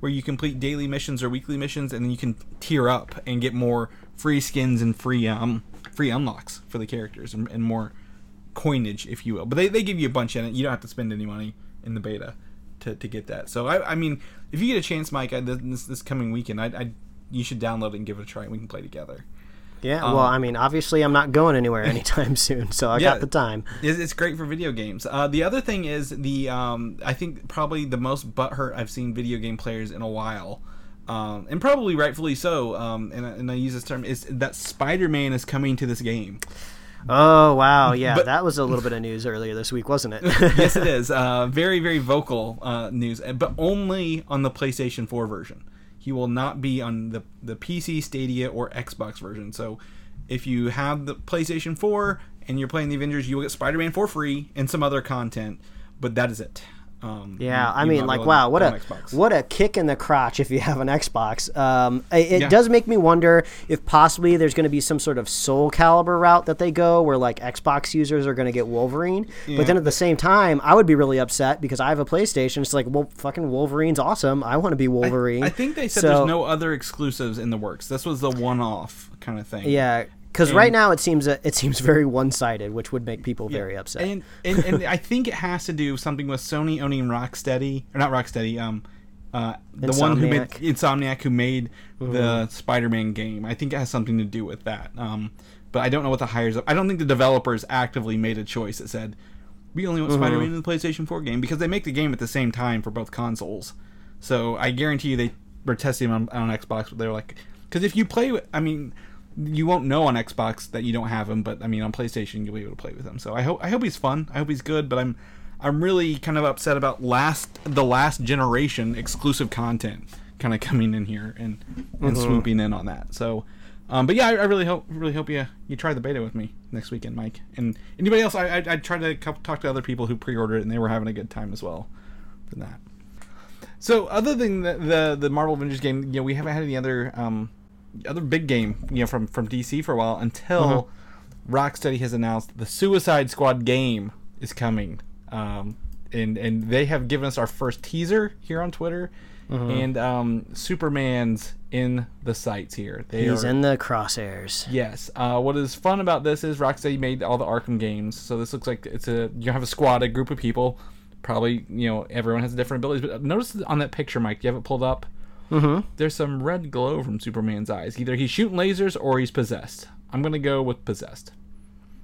where you complete daily missions or weekly missions, and then you can tier up and get more free skins and free um free unlocks for the characters and, and more coinage, if you will. But they, they give you a bunch in it. You don't have to spend any money in the beta to, to get that. So I, I mean, if you get a chance, Mike, I, this this coming weekend, I, I you should download it and give it a try. and We can play together. Yeah, well, I mean, obviously, I'm not going anywhere anytime soon, so I Yeah. got the time. It's, it's great for video games. Uh, the other thing is the um, I think probably the most butthurt I've seen video game players in a while, um, and probably rightfully so. Um, and, I- and I use this term is that Spider-Man is coming to this game. Oh wow, yeah, But- that was a little bit of news earlier this week, wasn't it? yes, it is. Uh, very very vocal uh, news, but only on the PlayStation 4 version. He will not be on the the PC, Stadia, or Xbox version. So, if you have the PlayStation 4 and you're playing the Avengers, you will get Spider-Man for free and some other content. But that is it. Um, Yeah, I mean, like, wow, what a Xbox. what a kick in the crotch if you have an Xbox. Um, it Yeah. does make me wonder if possibly there's going to be some sort of Soulcalibur route that they go, where like Xbox users are going to get Wolverine. But then at the same time, I would be really upset because I have a PlayStation. It's like, well, fucking Wolverine's awesome. I want to be Wolverine. I think they said So- there's no other exclusives in the works. This was the one-off kind of thing. Yeah, because right now it seems uh, it seems very one sided, which would make people very upset. And, and and I think it has to do something with Sony owning Rocksteady or not Rocksteady, um, uh, the one who made Insomniac. Insomniac who made Mm-hmm. the Spider-Man game. I think it has something to do with that. Um, but I don't know what the hires. Up. I don't think the developers actively made a choice that said we only want Mm-hmm. Spider-Man in the PlayStation 4 game because they make the game at the same time for both consoles. So I guarantee you they were testing on, on Xbox, but they're like, because if you play, I mean, you won't know on Xbox that you don't have him, but I mean on PlayStation you'll be able to play with him. So I hope I hope he's fun. I hope he's good, but I'm I'm really kind of upset about last the last generation exclusive content kind of coming in here and and swooping in on that. So. Um, but yeah, I, I really hope really hope you you try the beta with me next weekend, Mike. And anybody else, I I, I tried to talk to other people who pre-ordered it, and they were having a good time as well for that. So other than the the, the Marvel Avengers game, you know, we haven't had any other um, other big game, you know, from from DC for a while until Rocksteady has announced the Suicide Squad game is coming. Um, and and they have given us our first teaser here on Twitter, and um, Superman's in the sights here. They He's are, in the crosshairs. Yes. Uh, what is fun about this is Rocksteady made all the Arkham games, so this looks like it's a you have a squad, a group of people. Probably you know everyone has different abilities, but notice on that picture, Mike. Do you have it pulled up? Mm-hmm. There's some red glow from Superman's eyes. Either he's shooting lasers or he's possessed. I'm gonna go with possessed.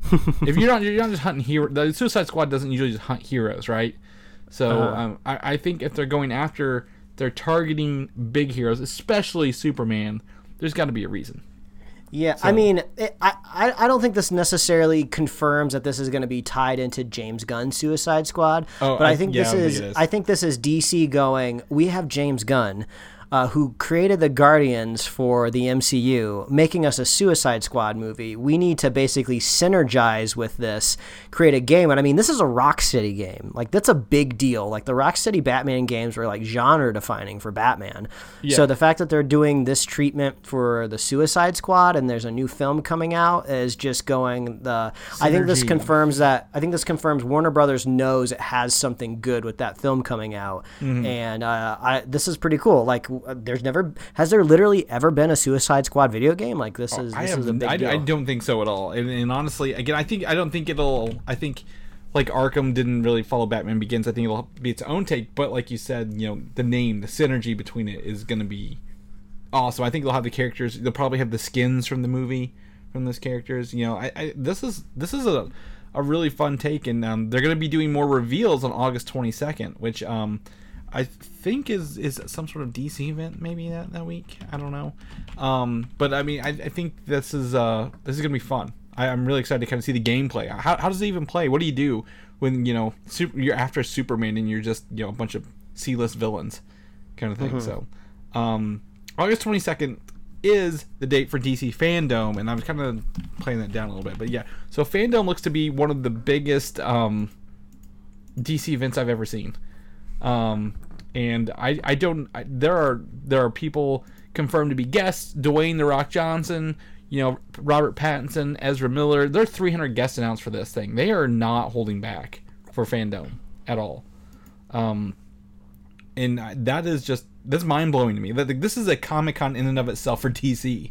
if you're not you're not just hunting hero, the Suicide Squad doesn't usually just hunt heroes, right? So um, I, I think if they're going after, they're targeting big heroes, especially Superman. There's got to be a reason. Yeah, I mean, it, I, I I don't think this necessarily confirms that this is going to be tied into James Gunn's Suicide Squad. Oh, but I, I- think yeah, this is, is. I think this is DC going. We have James Gunn. Uh, who created the Guardians for the MCU, making us a Suicide Squad movie. We need to basically synergize with this, create a game. And I mean, this is a Rocksteady game. Like, that's a big deal. Like, the Rocksteady Batman games were like genre defining for Batman. So the fact that they're doing this treatment for the Suicide Squad and there's a new film coming out is just going the. I think this confirms that. I think this confirms Warner Brothers knows it has something good with that film coming out, Mm-hmm. and uh, I, this is pretty cool. Like, there's never has there literally ever been a Suicide Squad video game? Like, this is Oh, I this is a big I, deal. I don't think so at all. And, and honestly, again, I think I don't think it'll. I think like Arkham didn't really follow Batman Begins. I think it'll be its own take. But like you said, you know, the name, the synergy between it is going to be awesome. I think they'll have the characters. They'll probably have the skins from the movie from those characters. You know, I, I this is this is a a really fun take, and um, they're going to be doing more reveals on August twenty second, which um. I think is is some sort of DC event maybe that, that week. I don't know, um, but I mean I, I think this is uh this is gonna be fun. I, I'm really excited to kind of see the gameplay. How, how does it even play? What do you do when you know super, you're after Superman and you're just you know a bunch of C-list villains kind of thing? So um, August 22nd is the date for DC Fandome, and I'm kind of playing that down a little bit. But yeah, so Fandome looks to be one of the biggest um, DC events I've ever seen. Um, and I, I don't. I, there are there are people confirmed to be guests. Dwayne the Rock Johnson, you know, Robert Pattinson, Ezra Miller. There are 300 guests announced for this thing. They are not holding back for Fandome at all. Um, and I- that is just that's mind blowing to me. That this is a Comic Con in and of itself for DC.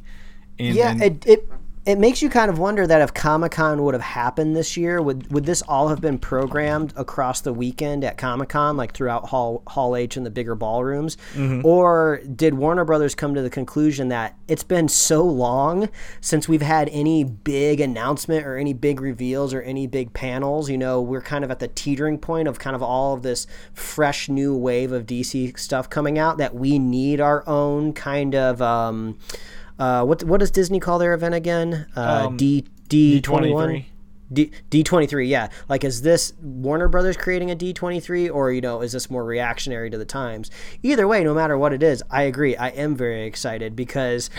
And, yeah, and- it, it it makes you kind of wonder that if Comic Con would have happened this year, would would this all have been programmed across the weekend at Comic Con, like throughout Hall Hall H and the bigger ballrooms, or did Warner Brothers come to the conclusion that it's been so long since we've had any big announcement or any big reveals or any big panels? You know, we're kind of at the teetering point of kind of all of this fresh new wave of DC stuff coming out that we need our own kind of. Um, uh, what what does Disney call their event again? Uh, Um, D D twenty D23. D D twenty three, yeah. Like, is this Warner Brothers creating a D twenty three, or you know, is this more reactionary to the times? Either way, no matter what it is, I agree. I am very excited because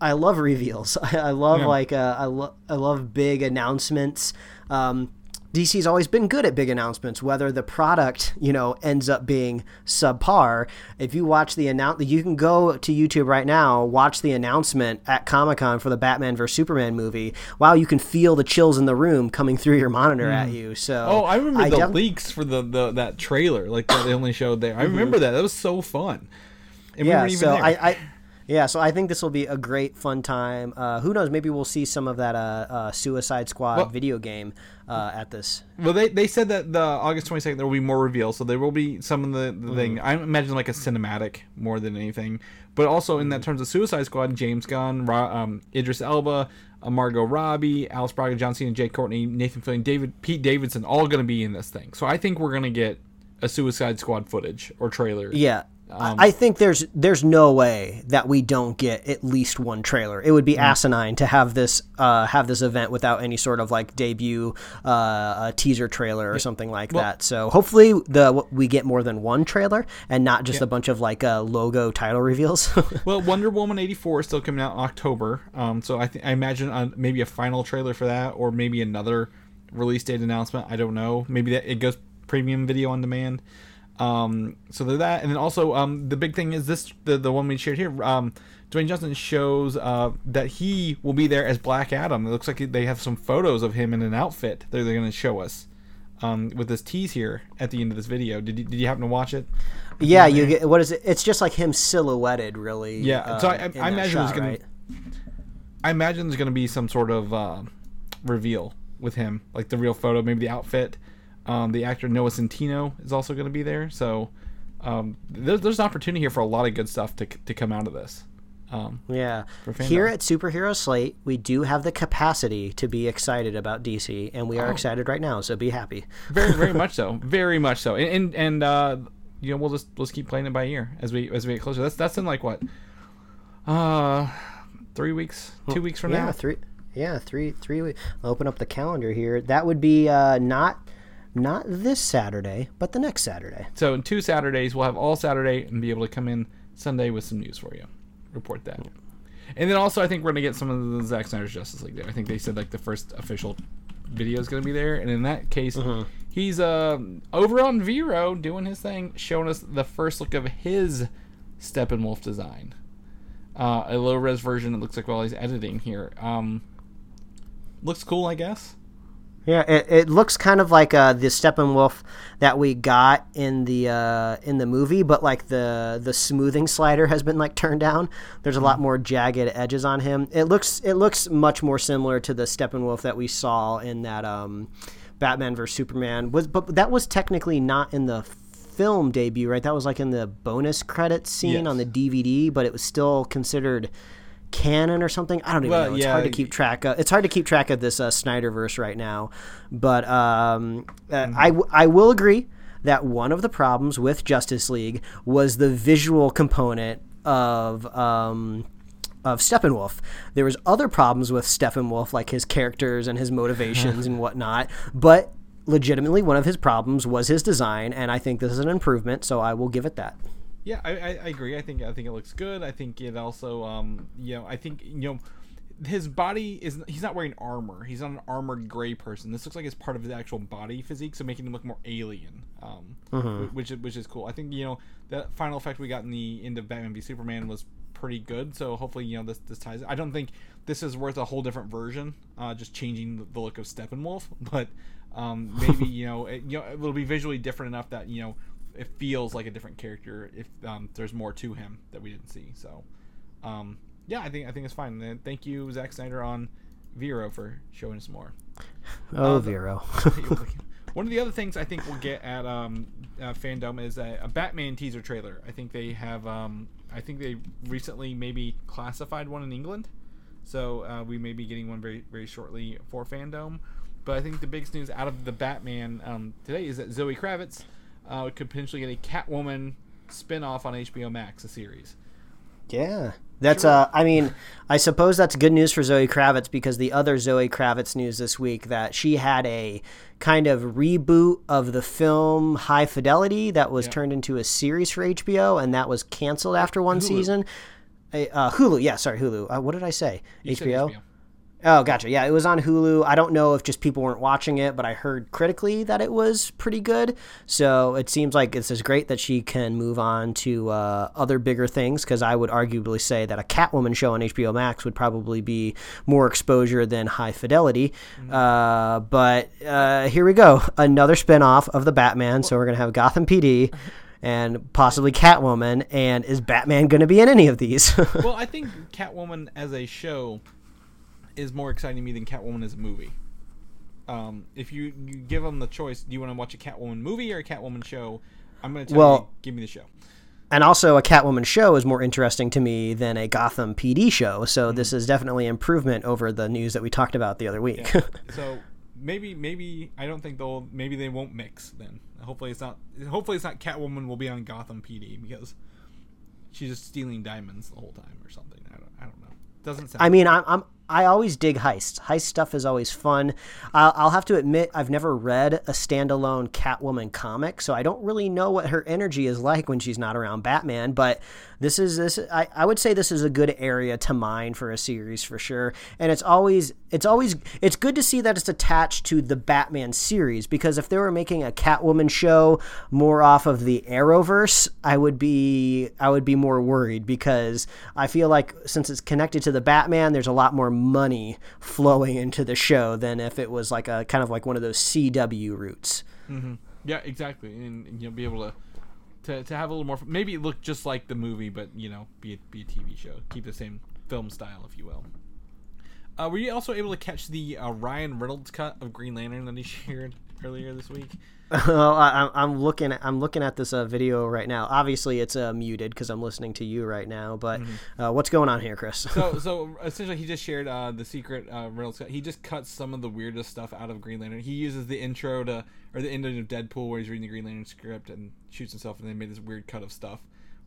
I love reveals. I, I love Yeah. like uh, I love I love big announcements. Um, DC's always been good at big announcements, whether the product, you know, ends up being subpar. If you watch the announce, you can go to YouTube right now, watch the announcement at Comic Con for the Batman vs Superman movie. Wow, you can feel the chills in the room coming through your monitor at hmm. you. So, Oh, I remember the def- leaks for the, the that trailer, like that they only showed there. I mm-hmm. remember that. That was so fun. And we yeah. weren't even So. I, I, yeah. So I think this will be a great fun time. Uh, who knows? Maybe we'll see some of that uh, uh, Suicide Squad Well- video game uh, at this. Well, they, they said that the August twenty second there will be more reveals, so there will be some of the, Mm-hmm. thing. I imagine like a cinematic more than anything, but also in that terms of Suicide Squad, James Gunn, Ra, um, Idris Elba, uh, Margot Robbie, Alice Braga, John Cena, Jai Courtney, Nathan Fillion, David Pete Davidson, all going to be in this thing. So I think we're going to get a Suicide Squad footage or trailer. Yeah. Um, I think there's there's no way that we don't get at least one trailer. It would be asinine to have this uh, have this event without any sort of like debut uh, teaser trailer or something like that. So hopefully the we get more than one trailer and not just a bunch of like uh, logo title reveals. Well, Wonder Woman eighty four is still coming out in October, um, so I th- I imagine uh, maybe a final trailer for that, or maybe another release date announcement. I don't know. Maybe that it goes premium video on demand. Um, so that, and then also um, the big thing is this the the one we shared here. Um, Dwayne Johnson shows uh, that he will be there as Black Adam. It looks like they have some photos of him in an outfit that they're going to show us. Um, with this tease here at the end of this video, did you, did you happen to watch it? yeah, you get what is it? It's just like him silhouetted, really. Yeah, uh, so I- I- I imagine shot, it's gonna- right? I imagine there's going to be some sort of uh, reveal with him, like the real photo, maybe the outfit. Um, the actor Noah Centineo is also going to be there, so um, there's, there's an opportunity here for a lot of good stuff to, to come out of this. Um, Yeah. Here at Superhero Slate, we do have the capacity to be excited about DC, and Oh. we are excited right now. So be happy. very, very much so, very much so, and and, and uh, you know we'll just let's keep playing it by ear as we as we get closer. That's that's in like what, uh, three weeks, two weeks from Yeah, now. three. Yeah, three. Three. we- I'll open up the calendar here. That would be uh, not not this Saturday, but the next Saturday. So in two Saturdays, we'll have all Saturday and be able to come in Sunday with some news for you. Report that. And then also, I think we're gonna get some of the Zack Snyder's Justice League there. I think they said like the first official video is gonna be there, and in that case, he's uh, over on Vero doing his thing, showing us the first look of his Steppenwolf design. Uh, a low res version. It looks like while he's editing here. Um, looks cool, I guess. Yeah, it, it looks kind of like uh, the Steppenwolf that we got in the uh, in the movie, but like the the smoothing slider has been like turned down. There's a lot more jagged edges on him. It looks it looks much more similar to the Steppenwolf that we saw in that um, Batman vs Superman. Was but that was technically not in the film debut, right? That was like in the bonus credits scene Yes. on the DVD, but it was still considered canon or something. I don't even Well, know. It's yeah, hard to keep track of. It's hard to keep track of this uh, Snyderverse right now. But um, uh, Mm-hmm. I, w- I will agree that one of the problems with Justice League was the visual component of um, of Steppenwolf. There was other problems with Steppenwolf, like his characters and his motivations and whatnot. But legitimately, one of his problems was his design, and I think this is an improvement. So I will give it that. Yeah, I, I, I agree. I think I think it looks good. I think it also, um, you know, I think you know, his body is he's not wearing armor. He's not an armored gray person. This looks like it's part of his actual body physique, so making him look more alien, um, wh- which is which is cool. I think you know that final effect we got in the end of Batman v Superman was pretty good. So hopefully you know this this ties. I don't think this is worth a whole different version, uh, just changing the, the look of Steppenwolf, but um, maybe you know it, you know it will be visually different enough that you know it feels like a different character if um, there's more to him that we didn't see. So, um, yeah, I think I think it's fine. And thank you, Zack Snyder on Vero for showing us more. Oh, Uh, Vero. One of the other things I think we'll get at um, uh, Fandome is a, a Batman teaser trailer. I think they have. Um, I think they recently maybe classified one in England, so uh, we may be getting one very very shortly for Fandome. But I think the biggest news out of the Batman um, today is that Zoe Kravitz uh, could potentially get a Catwoman spin-off on HBO Max, a series. Yeah. That's uh I mean, I suppose that's good news for Zoe Kravitz because the other Zoe Kravitz news this week that she had a kind of reboot of the film High Fidelity that was Yeah. turned into a series for HBO and that was canceled after one Hulu. season. Uh, uh, Hulu, yeah, sorry, Hulu. Uh, what did I say? Said HBO? Oh, gotcha. Yeah, it was on Hulu. I don't know if just people weren't watching it, but I heard critically that it was pretty good. So it seems like it's as great that she can move on to uh, other bigger things. Because I would arguably say that a Catwoman show on HBO Max would probably be more exposure than High Fidelity. Uh, but uh, here we go, another spinoff of the Batman. So we're gonna have Gotham PD. And possibly Catwoman, and is Batman going to be in any of these? well, I think Catwoman as a show is more exciting to me than Catwoman as a movie. Um, if you, you give them the choice, do you want to watch a Catwoman movie or a Catwoman show? I'm going to tell Well- you, give me the show. and also a Catwoman show is more interesting to me than a Gotham PD show. So Mm-hmm. this is definitely improvement over the news that we talked about the other week. so maybe, maybe I don't think they'll. Maybe they won't mix then. Hopefully it's not. Hopefully it's not Catwoman will be on Gotham PD because she's just stealing diamonds the whole time or something. I don't. I don't know. Doesn't sound. I mean, I'm, I'm I always dig heists. Heist stuff is always fun. I'll, I'll have to admit, I've never read a standalone Catwoman comic, so I don't really know what her energy is like when she's not around Batman. But this is this. I, I would say this is a good area to mine for a series for sure. And it's always it's always it's good to see that it's attached to the Batman series because if they were making a Catwoman show more off of the Arrowverse, I would be I would be more worried because I feel like since it's connected to the Batman, there's a lot more money flowing into the show than if it was like a kind of like one of those CW routes. Mm-hmm. Yeah, exactly, and, and you'll be able to, to to have a little more. Maybe look just like the movie, but you know, be a, be a TV show. Keep the same film style, if you will. Uh, were you also able to catch the uh, Ryan Reynolds cut of Green Lantern that he shared earlier this week? Oh, I, I'm- I'm looking at I'm looking at this uh, video right now. Obviously, it's uh, muted because I'm listening to you right now. But uh, what's going on here, Chris? So, so essentially, he just shared uh, the secret uh, Reynolds cut. He just cuts some of the weirdest stuff out of Green Lantern. He uses the intro to or the ending of Deadpool where he's reading the Green Lantern script and shoots himself, and they made this weird cut of stuff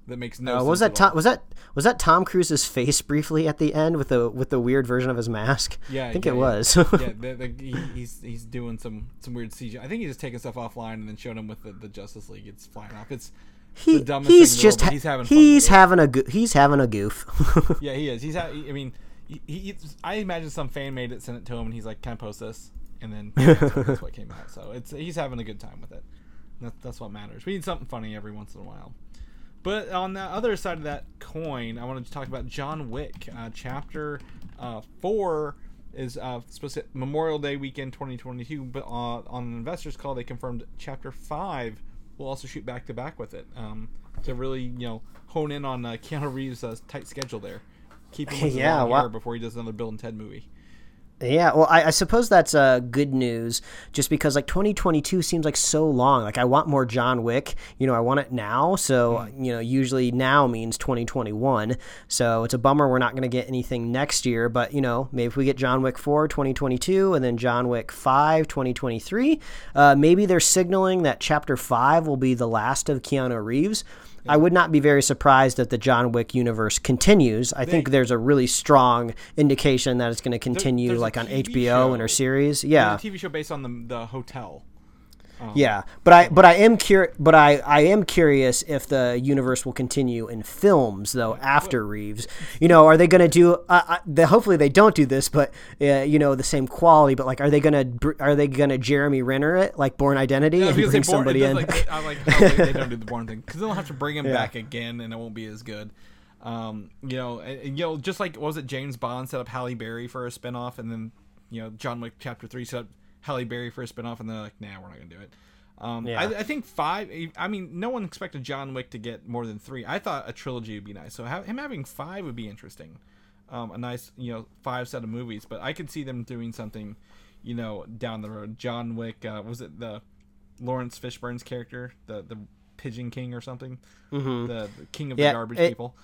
that makes no. Uh, sense was that at Tom, was that was that Tom Cruise's face briefly at the end with the with the weird version of his mask? Yeah, I think yeah, it yeah. was. yeah, the, the, he, he's he's doing some some weird CG. I think he's just taking stuff offline and then showing him with the, the Justice League. It's flying off. It's he, the dumbest he's world, just ha- he's having he's having a go- he's having a goof. yeah, he is. He's ha- I mean, he, he, I imagine some fan made it, sent it to him, and he's like, "Can I post this?" And then that's what came out. So it's he's having a good time with it. That, that's what matters. We need something funny every once in a while. But on the other side of that coin, I wanted to talk about John Wick. Uh, chapter uh, four is uh, supposed to Memorial Day weekend 2022, but uh, on an investors call, they confirmed chapter five will also shoot back to back with it um, to really you know hone in on uh, Keanu Reeves' uh, tight schedule there. Keep him Yeah, wow. before he does another Bill and Ted movie. Yeah, well, I, I suppose that's uh, good news, just because like 2022 seems like so long. Like I want more John Wick, you know, I want it now. So you know, usually now means 2021. So it's a bummer we're not going to get anything next year. But you know, maybe if we get John Wick 4 2022 and then John Wick 5 2023, uh, maybe they're signaling that Chapter 5 will be the last of Keanu Reeves. I would not be very surprised if the John Wick universe continues. I think there's a really strong indication that it's going to continue, there's a like on HBO show. and her series. Yeah, a TV show based on the the hotel. Yeah. But I, but I am cur- but I, I am curious if the universe will continue in films though after Reeves. You know, are they going to do? Uh, uh, the, hopefully they don't do this, but uh, you know, the same quality. But like, are they going to are they going to Jeremy Renner it like Bourne Identity Yeah, and bring born, somebody it in? like, I like how they, don't do the Bourne thing because they'll have to bring him Yeah. back again and it won't be as good. Um, you know, and, you know, just like was it James Bond set up Halle Berry for a spinoff, and then you know John Wick Chapter Three set up Halle Berry for a spinoff, and they're like, nah, we're not gonna do it. Um, Yeah. I, I think five. I mean, no one expected John Wick to get more than three. I thought a trilogy would be nice, so ha- him having five would be interesting. um, a nice you know five set of movies. But I could see them doing something, you know, down the road. John Wick, uh, was it the Laurence Fishburne's character, the the Pigeon King or something, mm-hmm. the, the king of Yeah, the garbage it- people.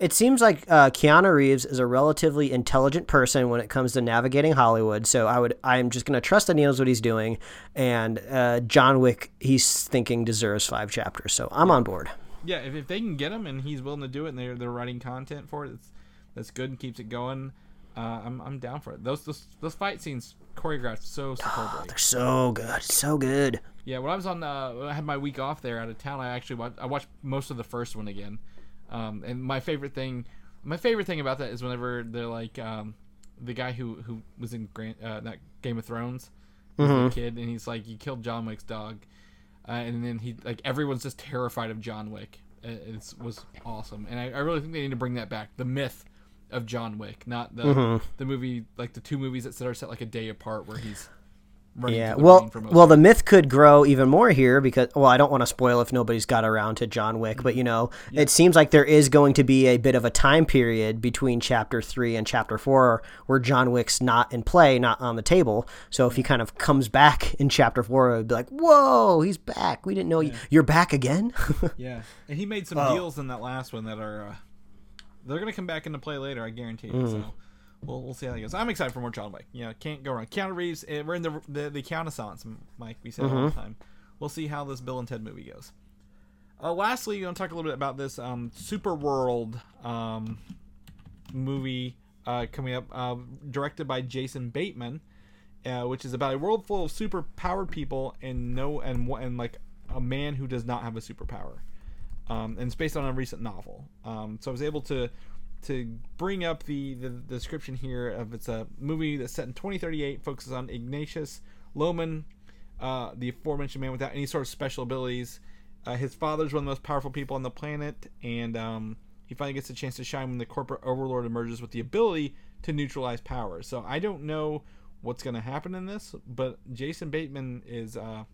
It seems like uh, Keanu Reeves is a relatively intelligent person when it comes to navigating Hollywood. So I would, I'm just going to trust that he knows what he's doing. And uh, John Wick, he's thinking deserves five chapters. So I'm on board. Yeah, if, if they can get him and he's willing to do it, and they're they're writing content for it, that's that's good and keeps it going. Uh, I'm I'm down for it. Those those those fight scenes choreographed so superbly. They're so good, so good. Yeah, when I was on, uh, I had my week off there out of town. I actually watched, I watched most of the first one again. Um, and my favorite thing, my favorite thing about that is whenever they're like, um, the guy who who was in Grant, uh, not Game of Thrones, the kid, and he's like, you killed John Wick's dog, uh, and then he like everyone's just terrified of John Wick. It it's, was awesome, and I, I really think they need to bring that back. The myth of John Wick, not the the movie like the two movies that are set like a day apart where he's Yeah. Well, rain for most well, the myth could grow even more here because, well, I don't want to spoil if nobody's got around to John Wick, but you know, it seems like there is going to be a bit of a time period between chapter three and chapter four where John Wick's not in play, not on the table. So if he kind of comes back in chapter four, it would be like, whoa, he's back. We didn't know you. You're back again. Yeah, and he made some Oh. deals in that last one that are uh, they're gonna come back into play later. I guarantee you. Mm. So we'll we'll see how that goes. I'm excited for more John Wick. Yeah, can't go wrong. Keanu Reeves. eh, We're in the the, the Mike. We said it all Mm-hmm. the time. We'll see how this Bill and Ted movie goes. Uh, lastly, you want to talk a little bit about this um, Super World um, movie uh, coming up, uh, directed by Jason Bateman, uh, which is about a world full of super powered people and no and and like a man who does not have a superpower. Um, and it's based on a recent novel. Um, so I was able to to bring up the, the, the description here of it's a movie that's set in 2038, focuses on Ignatius Lohman, uh, the aforementioned man without any sort of special abilities. Uh, his father's one of the most powerful people on the planet, and um, he finally gets a chance to shine when the corporate overlord emerges with the ability to neutralize power. So I don't know what's going to happen in this, but Jason Bateman is uh,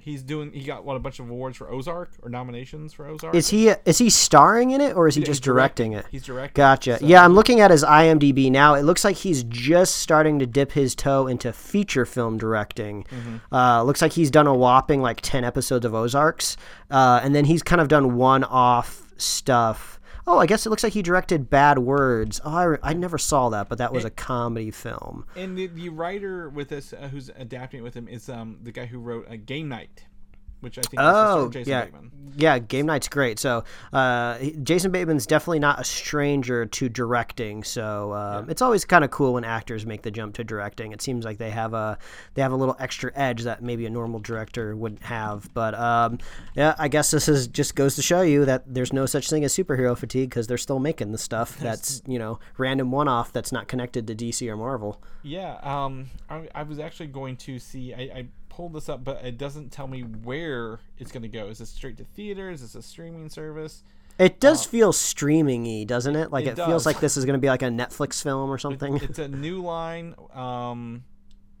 he's doing he got what a bunch of awards for Ozark or nominations for Ozark. is he is he starring in it or is he He's just direct- directing it? He's directing. Gotcha. So- Yeah, I'm looking at his IMDb now. It looks like he's just starting to dip his toe into feature film directing. Mm-hmm. Uh, looks like he's done a whopping like 10 episodes of Ozarks. Uh, and then he's kind of done one off stuff. Oh, I guess it looks like he directed Bad Words. Oh, I, re- I never saw that, but that was a comedy film. And the, the writer with this, uh, who's adapting it with him, is um, the guy who wrote uh, Game Night, which I think is the star Oh, yeah. Bateman. Yeah, Game Night's great. So, uh, Jason Bateman's definitely not a stranger to directing. So, um, it's always kind of cool when actors make the jump to directing. It seems like they have a they have a little extra edge that maybe a normal director wouldn't have. But um, yeah, I guess this is just goes to show you that there's no such thing as superhero fatigue because they're still making the stuff that's you know random one off that's not connected to DC or Marvel. Yeah, um, I, I was actually going to see. I, I pulled this up, but it doesn't tell me where it's going to go. Is it straight to theaters? Is it a streaming service? It does feel streaming-y, doesn't it? Like It it, feels like this is going to be like a Netflix film or something. It's a new line. Um,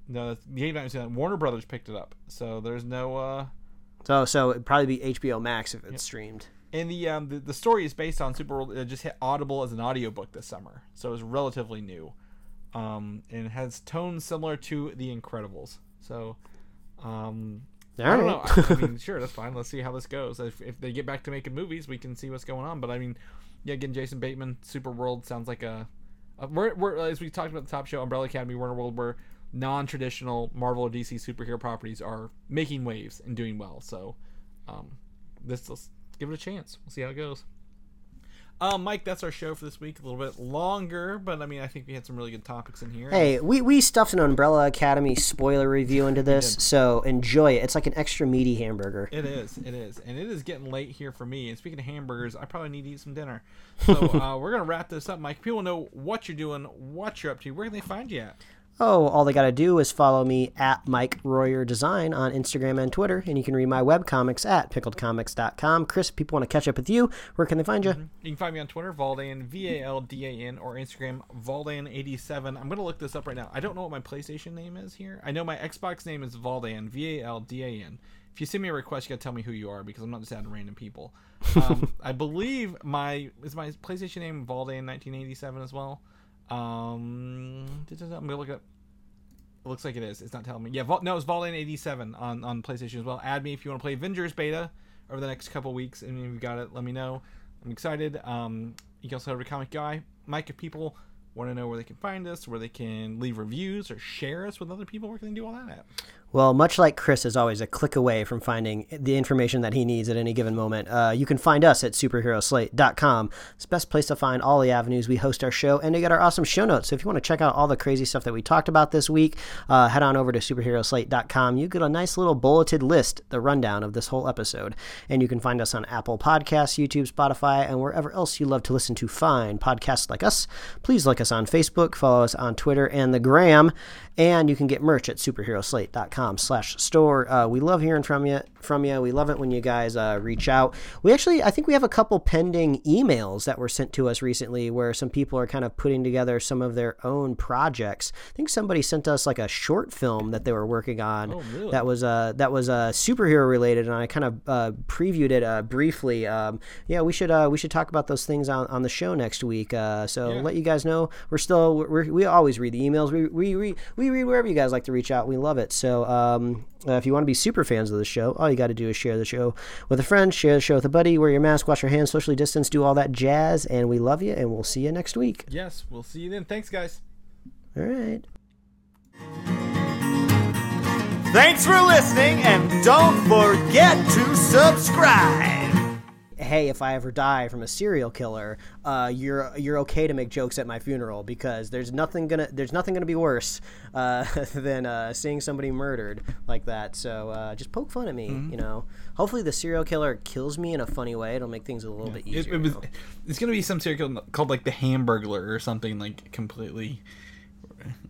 no, the was done. Warner Brothers picked it up, so there's no. Uh, So so it'd probably be HBO Max if it's streamed. and the um the, the story is based on Superworld. It just hit Audible as an audiobook this summer, so it's relatively new. Um, and it has tones similar to The Incredibles. So, um, All I don't right. know. I, I mean, sure, that's fine. Let's see how this goes. If, if they get back to making movies, we can see what's going on. But I mean, yeah, again, Jason Bateman, Super World sounds like a. a we're, we're as we talked about the top show, Umbrella Academy, Warner World, where non-traditional Marvel or DC superhero properties are making waves and doing well. So, um, this let's give it a chance. We'll see how it goes. Um, Mike, that's our show for this week. A little bit longer, but I mean, I think we had some really good topics in here. Hey, we, we stuffed an Umbrella Academy spoiler review into this, so enjoy it. It's like an extra meaty hamburger. It is, it is, and it is getting late here for me. And speaking of hamburgers, I probably need to eat some dinner. So uh, we're gonna wrap this up, Mike. People know what you're doing, what you're up to. Where can they find you at? Oh, all they got to do is follow me at Mike Royer Design on Instagram and Twitter, and you can read my webcomics at pickledcomics.com. Chris, people want to catch up with you. Where can they find you? You can find me on Twitter, Valdan, V A L D A N, or Instagram, Valdan87. I'm gonna look this up right now. I don't know what my PlayStation name is here. I know my Xbox name is Valdan, V A L D A N. If you send me a request, you gotta tell me who you are because I'm not just adding random people. Um, I believe my is my PlayStation name Valdan1987 as well. Um, I'm gonna look up. It looks like it is. It's not telling me. Yeah, Vol- no, it's Vault 87 on on PlayStation as well. Add me if you want to play Avengers beta over the next couple weeks. And if you got it, let me know. I'm excited. Um, you can also have a comic guy. Mike, if people want to know where they can find us, where they can leave reviews or share us with other people, where can they do all that at? Well, much like Chris is always a click away from finding the information that he needs at any given moment, uh, you can find us at superheroslate.com. It's the best place to find all the avenues we host our show and to get our awesome show notes. So if you want to check out all the crazy stuff that we talked about this week, uh, head on over to superheroslate.com. You get a nice little bulleted list, the rundown of this whole episode. And you can find us on Apple Podcasts, YouTube, Spotify, and wherever else you love to listen to fine podcasts like us. Please like us on Facebook, follow us on Twitter and the Gram, and you can get merch at superheroslate.com slash store. Uh, we love hearing from you. From you, we love it when you guys uh, reach out. We actually, I think we have a couple pending emails that were sent to us recently, where some people are kind of putting together some of their own projects. I think somebody sent us like a short film that they were working on. Oh, really? That was uh, that was uh, superhero related, and I kind of uh, previewed it uh, briefly. Um, yeah, we should uh, we should talk about those things on, on the show next week. Uh, so Yeah. let you guys know we're still we're, we always read the emails. We we, we we read wherever you guys like to reach out. We love it. So um, uh, if you want to be super fans of the show, all you got to do is share the show with a friend, share the show with a buddy, wear your mask, wash your hands, socially distance, do all that jazz. And we love you, and we'll see you next week. Yes, we'll see you then. Thanks, guys. All right. Thanks for listening, and don't forget to subscribe. Hey, if I ever die from a serial killer, uh, you're you're okay to make jokes at my funeral because there's nothing gonna there's nothing gonna be worse uh, than uh, seeing somebody murdered like that. So uh, just poke fun at me, you know. Hopefully the serial killer kills me in a funny way. It'll make things a little bit easier. it was. It's gonna be some serial killer called like the Hamburglar or something like completely